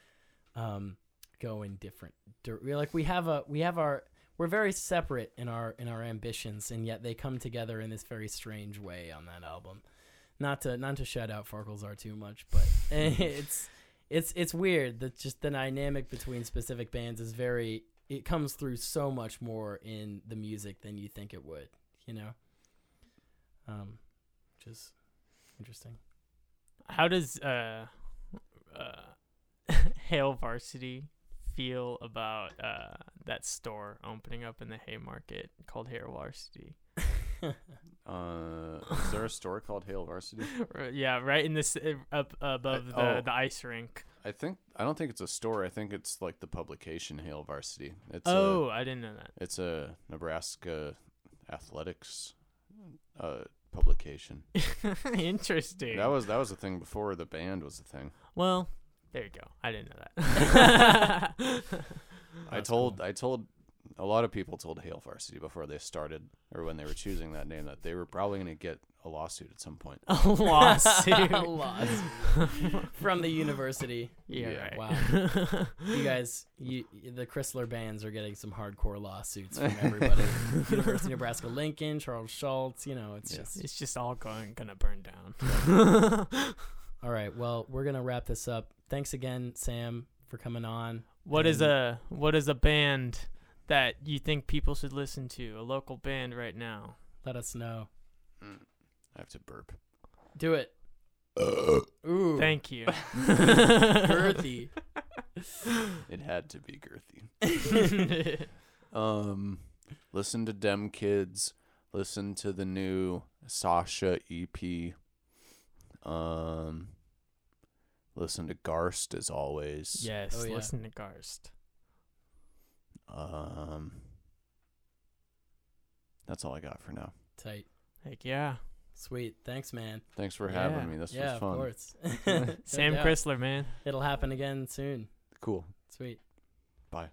um, go in different. dir- We're like we have a we have our we're very separate in our in our ambitions, and yet they come together in this very strange way on that album. Not to not to shout out Farkles are too much, but it's it's it's weird that just the dynamic between specific bands is very it comes through so much more in the music than you think it would you know um which is interesting How does uh, uh, Hail Varsity feel about uh, that store opening up in the Haymarket called Hail Varsity? Uh, is there a store called Hail Varsity? Yeah, right in this up above the, oh. the ice rink. I think I don't think it's a store. I think it's like the publication Hail Varsity. It's oh, I didn't know that. it's a Nebraska athletics uh publication. Interesting. That was that was a thing before the band was a thing. well, there you go. I didn't know that. I told cool. I told a lot of people told Hail Varsity before they started or when they were choosing that name that they were probably going to get a lawsuit at some point. a lawsuit. A lawsuit. from the university yeah, Yeah. right. Wow. you guys you the Crisler bands are getting some hardcore lawsuits from everybody university of nebraska lincoln Charles Schulz you know it's Yeah. just it's just all going gonna burn down. all right well we're gonna wrap this up thanks again sam for coming on What is And- a what is a band that you think people should listen to? A local band right now. let us know Mm. I have to burp. do it Ooh, Thank you. girthy It had to be girthy. Um, listen to Dem Kidz. Listen to the new Sasha EP. Um, listen to Garst as always. yes, Oh, yeah. listen to Garst. Um, that's all I got for now. tight Heck yeah. sweet thanks man Thanks for Yeah. having me. This yeah was fun. of course Sam doubt. Crisler, man. it'll happen again soon Cool. sweet Bye.